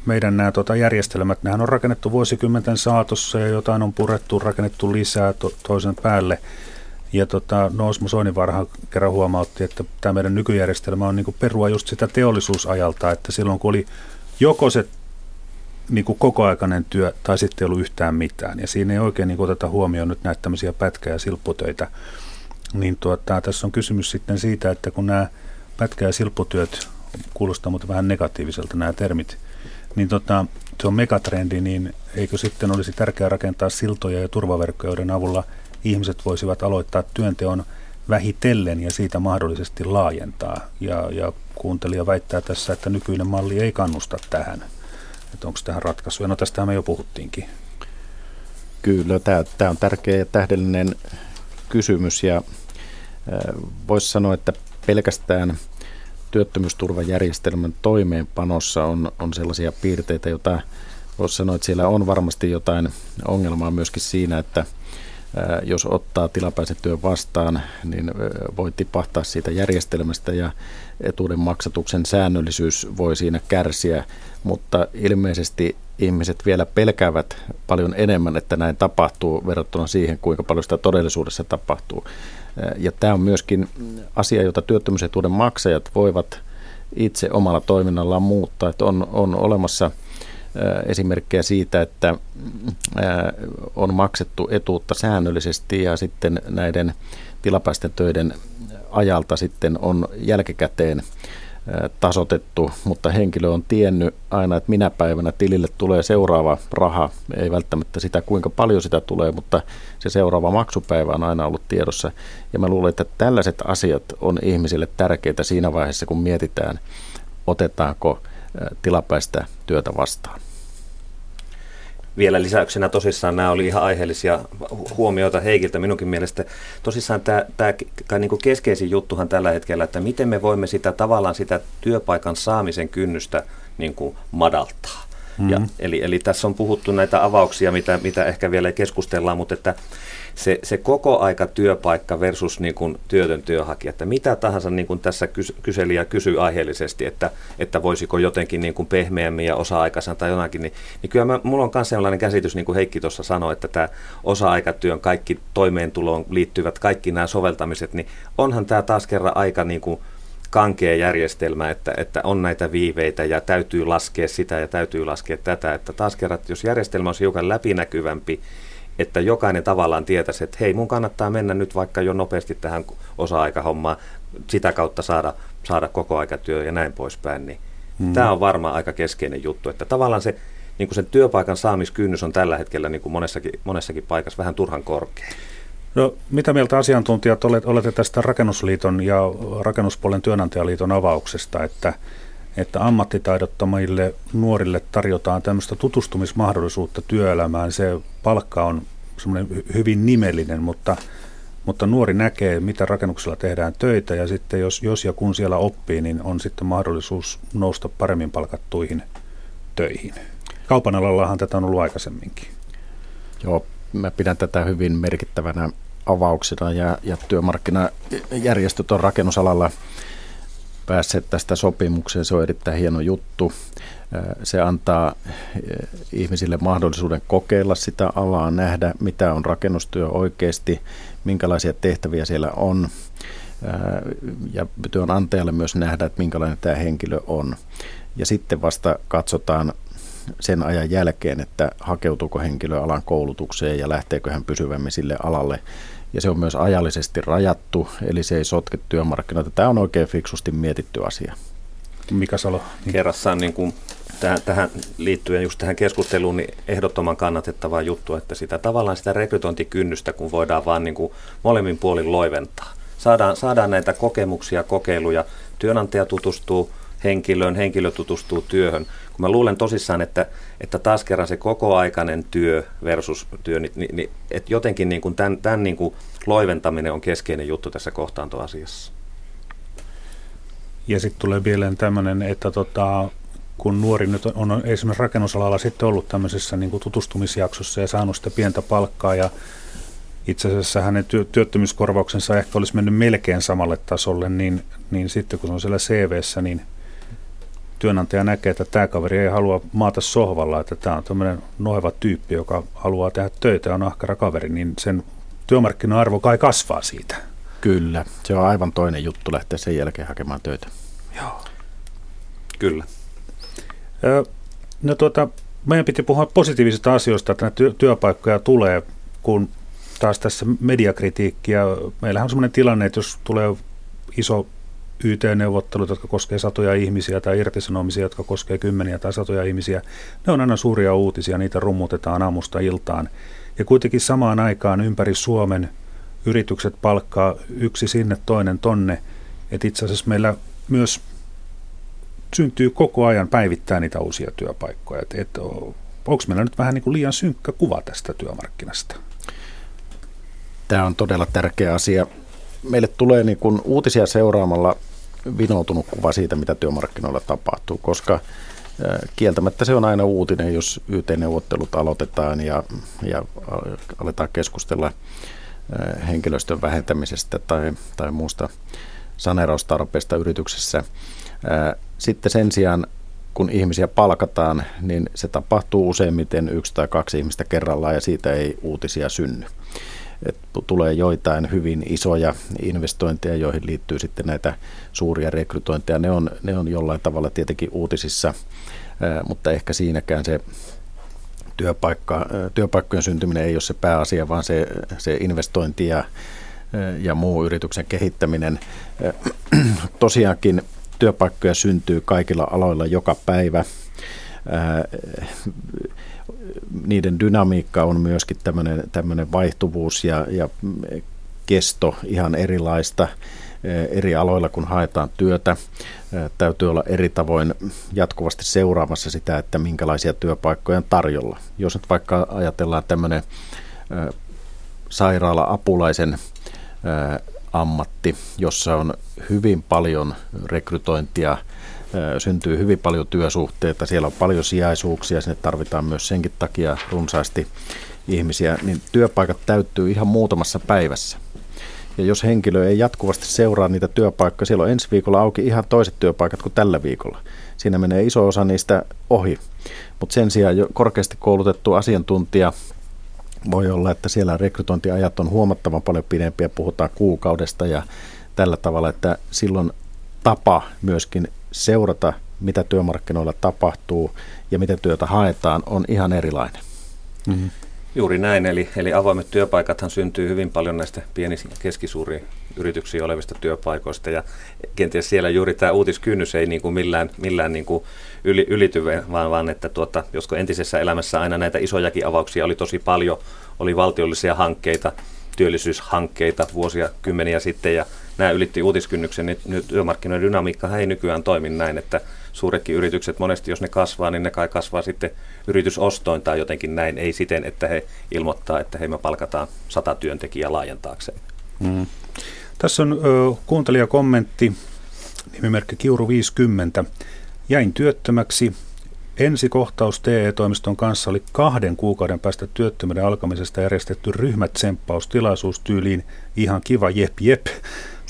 Speaker 3: meidän nämä tota, järjestelmät, nehän on rakennettu vuosikymmenten saatossa ja jotain on purettu, rakennettu lisää to, toisen päälle. Ja tota, no Osmo Soininvarha kerran huomautti, että tämä meidän nykyjärjestelmä on niin perua just sitä teollisuusajalta, että silloin kun oli joko se niin kuin kokoaikainen työ tai sitten ei ollut yhtään mitään. Ja siinä ei oikein niin kuin oteta huomioon nyt näitä tämmöisiä pätkä- ja silpputöitä. Niin tuota, tässä on kysymys sitten siitä, että kun nämä pätkä- ja silpputyöt kuulostaa mutta vähän negatiiviselta nämä termit, niin tota, se on megatrendi, niin eikö sitten olisi tärkeää rakentaa siltoja ja turvaverkkoja, joiden avulla ihmiset voisivat aloittaa työnteon vähitellen ja siitä mahdollisesti laajentaa. Ja, ja kuuntelija väittää tässä, että nykyinen malli ei kannusta tähän. Että onko tähän ratkaisuja? No tästä me jo puhuttiinkin.
Speaker 4: Kyllä, tämä on tärkeä ja tähdellinen kysymys ja voisi sanoa, että pelkästään – työttömyysturvajärjestelmän toimeenpanossa on, on sellaisia piirteitä, joita voisi sanoa, että siellä on varmasti jotain ongelmaa myöskin siinä, että jos ottaa tilapäisen työn vastaan, niin voi tipahtaa siitä järjestelmästä ja etuuden maksatuksen säännöllisyys voi siinä kärsiä, mutta ilmeisesti ihmiset vielä pelkäävät paljon enemmän, että näin tapahtuu verrattuna siihen, kuinka paljon sitä todellisuudessa tapahtuu. Ja tämä on myöskin asia, jota työttömyysetuuden maksajat voivat itse omalla toiminnallaan muuttaa. Että on, on olemassa esimerkkejä siitä, että on maksettu etuutta säännöllisesti ja sitten näiden tilapäisten töiden ajalta sitten on jälkikäteen tasotettu, mutta henkilö on tiennyt aina, että minä päivänä tilille tulee seuraava raha. Ei välttämättä sitä, kuinka paljon sitä tulee, mutta se seuraava maksupäivä on aina ollut tiedossa. Ja mä luulen, että tällaiset asiat on ihmisille tärkeitä siinä vaiheessa, kun mietitään, otetaanko tilapäistä työtä vastaan.
Speaker 5: vielä lisäyksenä tosissaan nämä oli ihan aiheellisia huomioita Heikiltä minunkin mielestä. Tosissaan tämä, tämä niin kuin keskeisin juttuhan tällä hetkellä, että miten me voimme sitä tavallaan sitä työpaikan saamisen kynnystä niin kuin madaltaa. Mm-hmm. Ja, eli, eli tässä on puhuttu näitä avauksia, mitä, mitä ehkä vielä keskustellaan, mutta että se, se koko aika työpaikka versus niin kuin työtön työnhakija, että mitä tahansa niin kuin tässä kys, kyselijä kysyy aiheellisesti, että, että voisiko jotenkin niin kuin pehmeämmin ja osa-aikaisena tai jonakin, niin, niin kyllä mä, mulla on myös sellainen käsitys, niin kuin Heikki tuossa sanoi, että tämä osa-aikatyön kaikki toimeentuloon liittyvät kaikki nämä soveltamiset, niin onhan tämä taas kerran aika niin kuin kankea järjestelmä, että, että on näitä viiveitä ja täytyy laskea sitä ja täytyy laskea tätä. Että taas kerran, jos järjestelmä on hiukan läpinäkyvämpi, että jokainen tavallaan tietäisi, että hei, mun kannattaa mennä nyt vaikka jo nopeasti tähän osa-aikahommaan, sitä kautta saada, saada koko aikatyö ja näin poispäin, niin mm. tämä on varmaan aika keskeinen juttu, että tavallaan se niin kuin sen työpaikan saamiskynnys on tällä hetkellä niin kuin monessakin, monessakin paikassa vähän turhan korkea.
Speaker 3: No, mitä mieltä asiantuntijat olette tästä Rakennusliiton ja Rakennuspuolen työnantajaliiton avauksesta, että, että ammattitaidottomille nuorille tarjotaan tämmöistä tutustumismahdollisuutta työelämään. Se palkka on semmoinen hyvin nimellinen, mutta, mutta nuori näkee, mitä rakennuksella tehdään töitä ja sitten jos, jos ja kun siellä oppii, niin on sitten mahdollisuus nousta paremmin palkattuihin töihin. Kaupan alallahan tätä on ollut aikaisemminkin.
Speaker 4: Joo, mä pidän tätä hyvin merkittävänä avauksena ja, ja työmarkkinajärjestöt on rakennusalalla päässeet tästä sopimukseen. Se on erittäin hieno juttu. Se antaa ihmisille mahdollisuuden kokeilla sitä alaa, nähdä mitä on rakennustyö oikeasti, minkälaisia tehtäviä siellä on ja työnantajalle myös nähdä, että minkälainen tämä henkilö on. Ja sitten vasta katsotaan sen ajan jälkeen, että hakeutuuko henkilö alan koulutukseen ja lähteekö hän pysyvämmin sille alalle. Ja se on myös ajallisesti rajattu, eli se ei sotke työmarkkinoita. Tämä on oikein fiksusti mietitty asia.
Speaker 3: Mika Salo.
Speaker 5: Niin. Kerrassaan niin kuin tähän, tähän liittyen just tähän keskusteluun, niin ehdottoman kannatettava juttu, että sitä tavallaan sitä rekrytointikynnystä, kun voidaan vaan niin kuin molemmin puolin loiventaa. Saadaan, saadaan näitä kokemuksia, kokeiluja, työnantaja tutustuu henkilöön, henkilö tutustuu työhön, kun mä luulen tosissaan, että, että taas kerran se kokoaikainen työ versus työ, niin, niin, niin että jotenkin niin kuin tämän, tämän niin kuin loiventaminen on keskeinen juttu tässä kohtaantoasiassa.
Speaker 3: Ja sitten tulee mieleen tämmöinen, että tota, kun nuori nyt on, on esimerkiksi rakennusalalla sitten ollut tämmöisessä niin kuin tutustumisjaksossa ja saanut sitä pientä palkkaa ja itse asiassa hänen työ, työttömyyskorvauksensa ehkä olisi mennyt melkein samalle tasolle, niin, niin sitten kun se on siellä CVssä, niin – työnantaja näkee, että tämä kaveri ei halua maata sohvalla, että tämä on tämmöinen noheva tyyppi, joka haluaa tehdä töitä ja on ahkara kaveri, niin sen työmarkkina-arvo kai kasvaa siitä.
Speaker 4: Kyllä, se on aivan toinen juttu lähteä sen jälkeen hakemaan töitä.
Speaker 3: Joo.
Speaker 5: Kyllä.
Speaker 3: No tuota, meidän piti puhua positiivisista asioista, että näitä työpaikkoja tulee, kun taas tässä mediakritiikkiä, meillähän on sellainen tilanne, että jos tulee iso YT-neuvottelut, jotka koskee satoja ihmisiä, tai irtisanomisia, jotka koskee kymmeniä tai satoja ihmisiä, ne on aina suuria uutisia, niitä rummutetaan aamusta iltaan. Ja kuitenkin samaan aikaan ympäri Suomen yritykset palkkaa yksi sinne, toinen tonne. Että itse asiassa meillä myös syntyy koko ajan päivittää niitä uusia työpaikkoja. Et, et, onko meillä nyt vähän niin kuin liian synkkä kuva tästä työmarkkinasta?
Speaker 4: Tämä on todella tärkeä asia. Meille tulee niin kuin uutisia seuraamalla vinoutunut kuva siitä, mitä työmarkkinoilla tapahtuu, koska kieltämättä se on aina uutinen, jos YT-neuvottelut aloitetaan ja, ja aletaan keskustella henkilöstön vähentämisestä tai, tai muusta saneeraustarpeesta yrityksessä. Sitten sen sijaan, kun ihmisiä palkataan, niin se tapahtuu useimmiten yksi tai kaksi ihmistä kerrallaan ja siitä ei uutisia synny että tulee joitain hyvin isoja investointeja, joihin liittyy sitten näitä suuria rekrytointeja. Ne on, ne on jollain tavalla tietenkin uutisissa, mutta ehkä siinäkään se työpaikka, työpaikkojen syntyminen ei ole se pääasia, vaan se, se investointi ja, ja muu yrityksen kehittäminen. Tosiaankin työpaikkoja syntyy kaikilla aloilla joka päivä niiden dynamiikka on myöskin tämmöinen, tämmöinen vaihtuvuus ja, ja kesto ihan erilaista. eri aloilla, kun haetaan työtä. Täytyy olla eri tavoin jatkuvasti seuraamassa sitä, että minkälaisia työpaikkoja on tarjolla. Jos nyt vaikka ajatellaan tämmöinen sairaala-apulaisen ammatti, jossa on hyvin paljon rekrytointia, syntyy hyvin paljon työsuhteita, siellä on paljon sijaisuuksia, sinne tarvitaan myös senkin takia runsaasti ihmisiä, niin työpaikat täyttyy ihan muutamassa päivässä. Ja jos henkilö ei jatkuvasti seuraa niitä työpaikkoja, siellä on ensi viikolla auki ihan toiset työpaikat kuin tällä viikolla. Siinä menee iso osa niistä ohi. Mutta sen sijaan jo korkeasti koulutettu asiantuntija voi olla, että siellä rekrytointiajat on huomattavan paljon pidempiä, puhutaan kuukaudesta ja tällä tavalla, että silloin tapa myöskin seurata, mitä työmarkkinoilla tapahtuu ja mitä työtä haetaan, on ihan erilainen.
Speaker 5: Mm-hmm. Juuri näin, eli, eli avoimet työpaikathan syntyy hyvin paljon näistä pienistä ja keskisuuriin yrityksiä olevista työpaikoista, ja kenties siellä juuri tämä uutiskynnys ei niin kuin millään, millään niin kuin yli, ylity, vaan, vaan että tuota, josko entisessä elämässä aina näitä isojakin avauksia oli tosi paljon, oli valtiollisia hankkeita, työllisyyshankkeita vuosia kymmeniä sitten, ja nämä ylitti uutiskynnyksen, niin nyt työmarkkinoiden dynamiikka ei nykyään toimi näin, että suuretkin yritykset monesti, jos ne kasvaa, niin ne kai kasvaa sitten yritysostoin tai jotenkin näin, ei siten, että he ilmoittaa, että hei me palkataan sata työntekijää laajentaakseen. Mm.
Speaker 3: Tässä on ö, kuuntelijakommentti, nimimerkki Kiuru 50. Jäin työttömäksi. Ensi kohtaus TE-toimiston kanssa oli kahden kuukauden päästä työttömyyden alkamisesta järjestetty ryhmätsemppaustilaisuus tyyliin ihan kiva jep jep.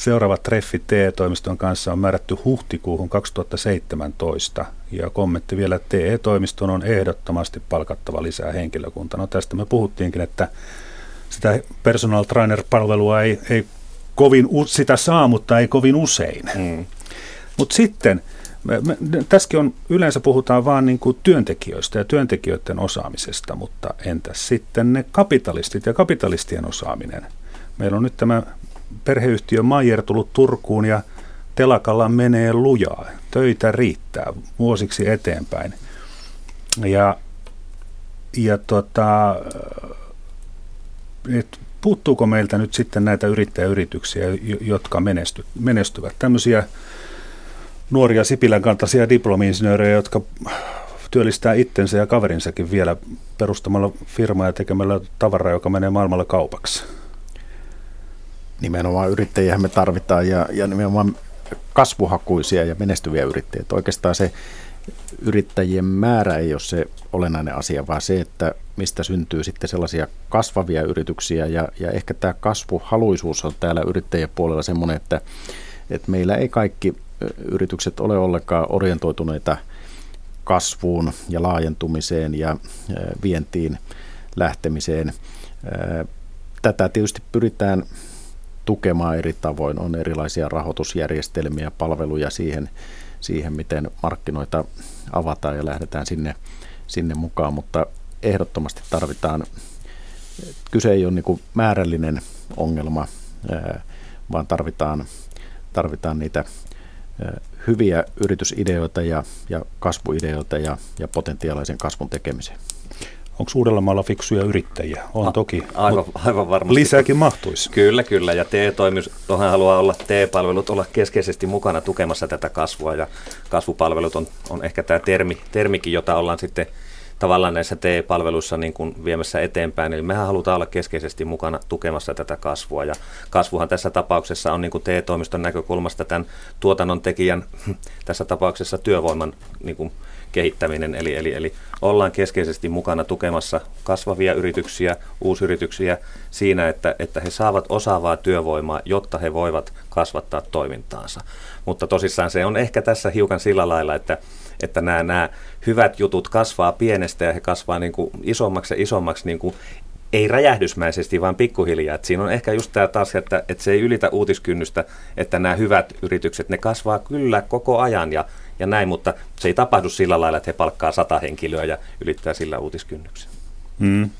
Speaker 3: Seuraavat treffit TE-toimiston kanssa on määrätty huhtikuuhun 2017 ja kommentti vielä, että TE-toimiston on ehdottomasti palkattava lisää henkilökuntaa. No tästä me puhuttiinkin, että sitä personal trainer-palvelua ei, ei kovin, sitä saa, mutta ei kovin usein. Mm. Mutta sitten, me, me, tässäkin on, yleensä puhutaan vain niin kuin työntekijöistä ja työntekijöiden osaamisesta, mutta entäs sitten ne kapitalistit ja kapitalistien osaaminen? Meillä on nyt tämä perheyhtiö Mayer tullut Turkuun ja telakalla menee lujaa. Töitä riittää vuosiksi eteenpäin. Ja, ja tota, et puuttuuko meiltä nyt sitten näitä yrittäjäyrityksiä, jotka menesty, menestyvät? Tämmöisiä nuoria Sipilän kantaisia diplomi-insinöörejä, jotka työllistää itsensä ja kaverinsakin vielä perustamalla firmaa ja tekemällä tavaraa, joka menee maailmalla kaupaksi
Speaker 4: nimenomaan yrittäjiä me tarvitaan ja, ja nimenomaan kasvuhakuisia ja menestyviä yrittäjiä. Oikeastaan se yrittäjien määrä ei ole se olennainen asia, vaan se, että mistä syntyy sitten sellaisia kasvavia yrityksiä ja, ja ehkä tämä kasvuhaluisuus on täällä yrittäjien puolella semmoinen, että, että meillä ei kaikki yritykset ole ollenkaan orientoituneita kasvuun ja laajentumiseen ja vientiin lähtemiseen. Tätä tietysti pyritään tukemaan eri tavoin. On erilaisia rahoitusjärjestelmiä, palveluja siihen, siihen miten markkinoita avataan ja lähdetään sinne, sinne mukaan, mutta ehdottomasti tarvitaan, kyse ei ole niin määrällinen ongelma, vaan tarvitaan, tarvitaan niitä hyviä yritysideoita ja, ja kasvuideoita ja, ja potentiaalisen kasvun tekemiseen.
Speaker 3: Onko Uudellamaalla fiksuja yrittäjiä? On A, toki.
Speaker 5: Aivan, aivan varmasti.
Speaker 3: Lisääkin mahtuisi.
Speaker 5: Kyllä, kyllä. Ja TE-toimistohan haluaa olla, TE-palvelut olla keskeisesti mukana tukemassa tätä kasvua. Ja kasvupalvelut on, on ehkä tämä termi, termikin, jota ollaan sitten tavallaan näissä TE-palveluissa niin kuin viemässä eteenpäin. Eli mehän halutaan olla keskeisesti mukana tukemassa tätä kasvua. Ja kasvuhan tässä tapauksessa on niin kuin TE-toimiston näkökulmasta tämän tuotannon tekijän, tässä tapauksessa työvoiman niin kuin kehittäminen. Eli, eli, eli ollaan keskeisesti mukana tukemassa kasvavia yrityksiä, uusyrityksiä siinä, että, että he saavat osaavaa työvoimaa, jotta he voivat kasvattaa toimintaansa. Mutta tosissaan se on ehkä tässä hiukan sillä lailla, että, että nämä, nämä hyvät jutut kasvaa pienestä ja he kasvaa niin kuin isommaksi ja isommaksi niin kuin ei räjähdysmäisesti, vaan pikkuhiljaa. Et siinä on ehkä just tämä taas, että, että se ei ylitä uutiskynnystä, että nämä hyvät yritykset, ne kasvaa kyllä koko ajan ja, ja näin, mutta se ei tapahdu sillä lailla, että he palkkaa sata henkilöä ja ylittää sillä uutiskynnyksen. Mm.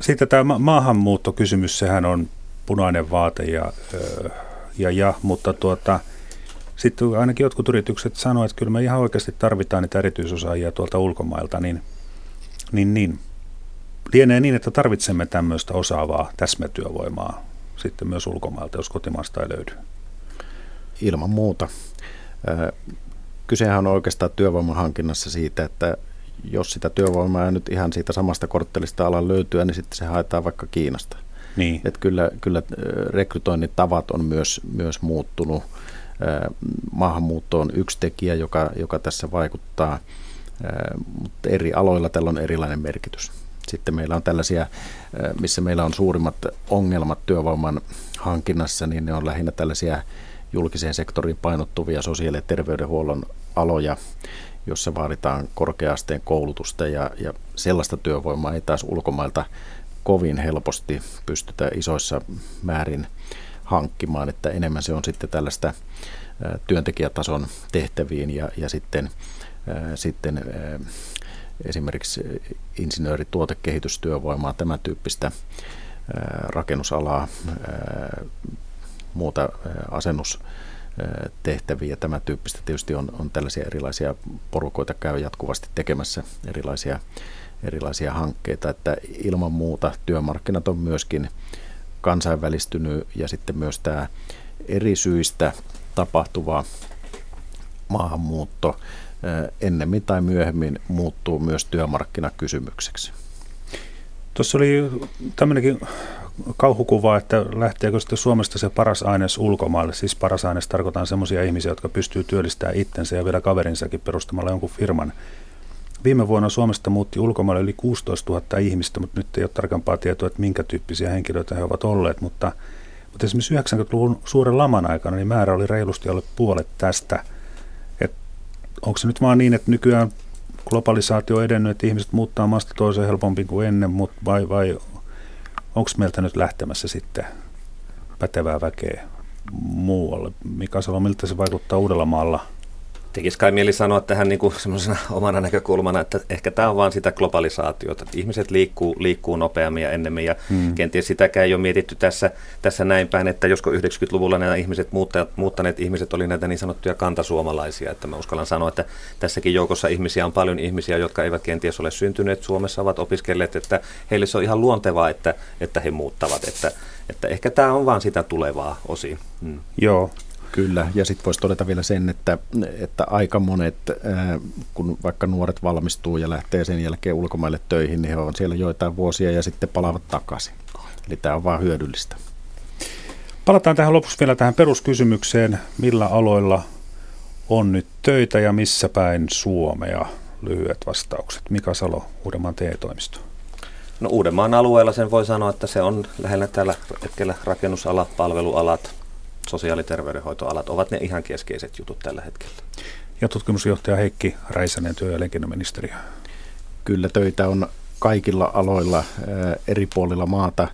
Speaker 3: Sitten tämä ma- maahanmuuttokysymys, sehän on punainen vaate ja, ja, ja mutta tuota, sitten ainakin jotkut yritykset sanoivat, että kyllä me ihan oikeasti tarvitaan niitä erityisosaajia tuolta ulkomailta, niin, niin, niin lienee niin, että tarvitsemme tämmöistä osaavaa täsmätyövoimaa sitten myös ulkomailta, jos kotimaasta ei löydy?
Speaker 4: Ilman muuta. Kysehän on oikeastaan työvoiman hankinnassa siitä, että jos sitä työvoimaa ei nyt ihan siitä samasta korttelista alan löytyä, niin sitten se haetaan vaikka Kiinasta.
Speaker 3: Niin.
Speaker 4: Että kyllä, kyllä rekrytoinnin tavat on myös, myös muuttunut. Maahanmuutto on yksi tekijä, joka, joka tässä vaikuttaa, mutta eri aloilla tällä on erilainen merkitys. Sitten meillä on tällaisia, missä meillä on suurimmat ongelmat työvoiman hankinnassa, niin ne on lähinnä tällaisia julkiseen sektoriin painottuvia sosiaali- ja terveydenhuollon aloja, jossa vaaditaan korkeasteen koulutusta ja, ja sellaista työvoimaa ei taas ulkomailta kovin helposti pystytä isoissa määrin hankkimaan, että enemmän se on sitten tällaista työntekijätason tehtäviin ja, ja sitten, sitten esimerkiksi insinööri, tuotekehitystyövoimaa, tämän tyyppistä rakennusalaa, muuta asennustehtäviä ja tämän tyyppistä. Tietysti on, on tällaisia erilaisia porukoita käy jatkuvasti tekemässä erilaisia, erilaisia hankkeita, että ilman muuta työmarkkinat on myöskin kansainvälistynyt ja sitten myös tämä eri syistä tapahtuva maahanmuutto ennemmin tai myöhemmin muuttuu myös työmarkkinakysymykseksi.
Speaker 3: Tuossa oli tämmöinenkin kauhukuva, että lähteekö sitten Suomesta se paras aines ulkomaille. Siis paras aines tarkoitan sellaisia ihmisiä, jotka pystyy työllistämään itsensä ja vielä kaverinsakin perustamalla jonkun firman. Viime vuonna Suomesta muutti ulkomaille yli 16 000 ihmistä, mutta nyt ei ole tarkempaa tietoa, että minkä tyyppisiä henkilöitä he ovat olleet. Mutta, mutta esimerkiksi 90-luvun suuren laman aikana niin määrä oli reilusti alle puolet tästä. Et onko se nyt vaan niin, että nykyään globalisaatio on edennyt, että ihmiset muuttaa maasta toiseen helpompi kuin ennen, mutta vai, vai onko meiltä nyt lähtemässä sitten pätevää väkeä muualle? Mika Salo, miltä se vaikuttaa Uudellamaalla?
Speaker 5: Tekisi kai mieli sanoa tähän niin kuin semmoisena omana näkökulmana, että ehkä tämä on vaan sitä globalisaatiota, että ihmiset liikkuu, liikkuu nopeammin ja ennemmin ja hmm. kenties sitäkään ei ole mietitty tässä, tässä näin päin, että josko 90-luvulla nämä ihmiset muuttajat, muuttaneet ihmiset oli näitä niin sanottuja kantasuomalaisia, että mä uskallan sanoa, että tässäkin joukossa ihmisiä on paljon ihmisiä, jotka eivät kenties ole syntyneet Suomessa, ovat opiskelleet, että heille se on ihan luontevaa, että, että he muuttavat, että, että ehkä tämä on vaan sitä tulevaa osin.
Speaker 3: Hmm. Joo,
Speaker 4: Kyllä, ja sitten voisi todeta vielä sen, että, että aika monet, kun vaikka nuoret valmistuu ja lähtee sen jälkeen ulkomaille töihin, niin he on siellä joitain vuosia ja sitten palaavat takaisin. Eli tämä on vaan hyödyllistä.
Speaker 3: Palataan tähän lopuksi vielä tähän peruskysymykseen, millä aloilla on nyt töitä ja missä päin Suomea? Lyhyet vastaukset. Mika Salo, Uudenmaan TE-toimisto.
Speaker 5: No Uudenmaan alueella sen voi sanoa, että se on lähellä tällä hetkellä rakennusala, palvelualat, sosiaali- ja terveydenhoitoalat ovat ne ihan keskeiset jutut tällä hetkellä.
Speaker 3: Ja tutkimusjohtaja Heikki Räisänen, työ- ja elinkeinoministeriö.
Speaker 4: Kyllä töitä on kaikilla aloilla eri puolilla maata.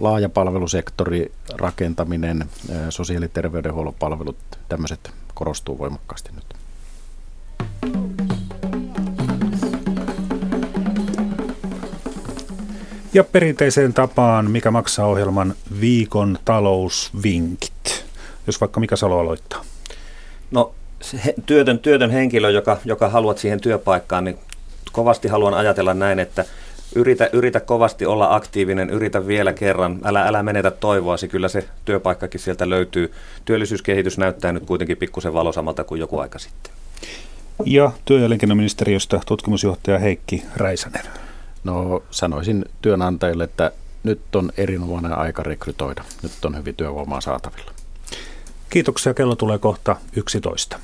Speaker 4: Laaja palvelusektori, rakentaminen, sosiaali- ja terveydenhuollon palvelut, tämmöiset korostuu voimakkaasti nyt.
Speaker 3: Ja perinteiseen tapaan, mikä maksaa ohjelman viikon talousvinkit, jos vaikka mikä Salo aloittaa.
Speaker 5: No se työtön, työtön henkilö, joka, joka haluat siihen työpaikkaan, niin kovasti haluan ajatella näin, että yritä, yritä kovasti olla aktiivinen, yritä vielä kerran, älä, älä menetä toivoasi, kyllä se työpaikkakin sieltä löytyy. Työllisyyskehitys näyttää nyt kuitenkin pikkusen valosammalta kuin joku aika sitten.
Speaker 3: Ja työ- ja elinkeinoministeriöstä tutkimusjohtaja Heikki Räisänen.
Speaker 4: No sanoisin työnantajille, että nyt on erinomainen aika rekrytoida. Nyt on hyvin työvoimaa saatavilla.
Speaker 3: Kiitoksia. Kello tulee kohta 11.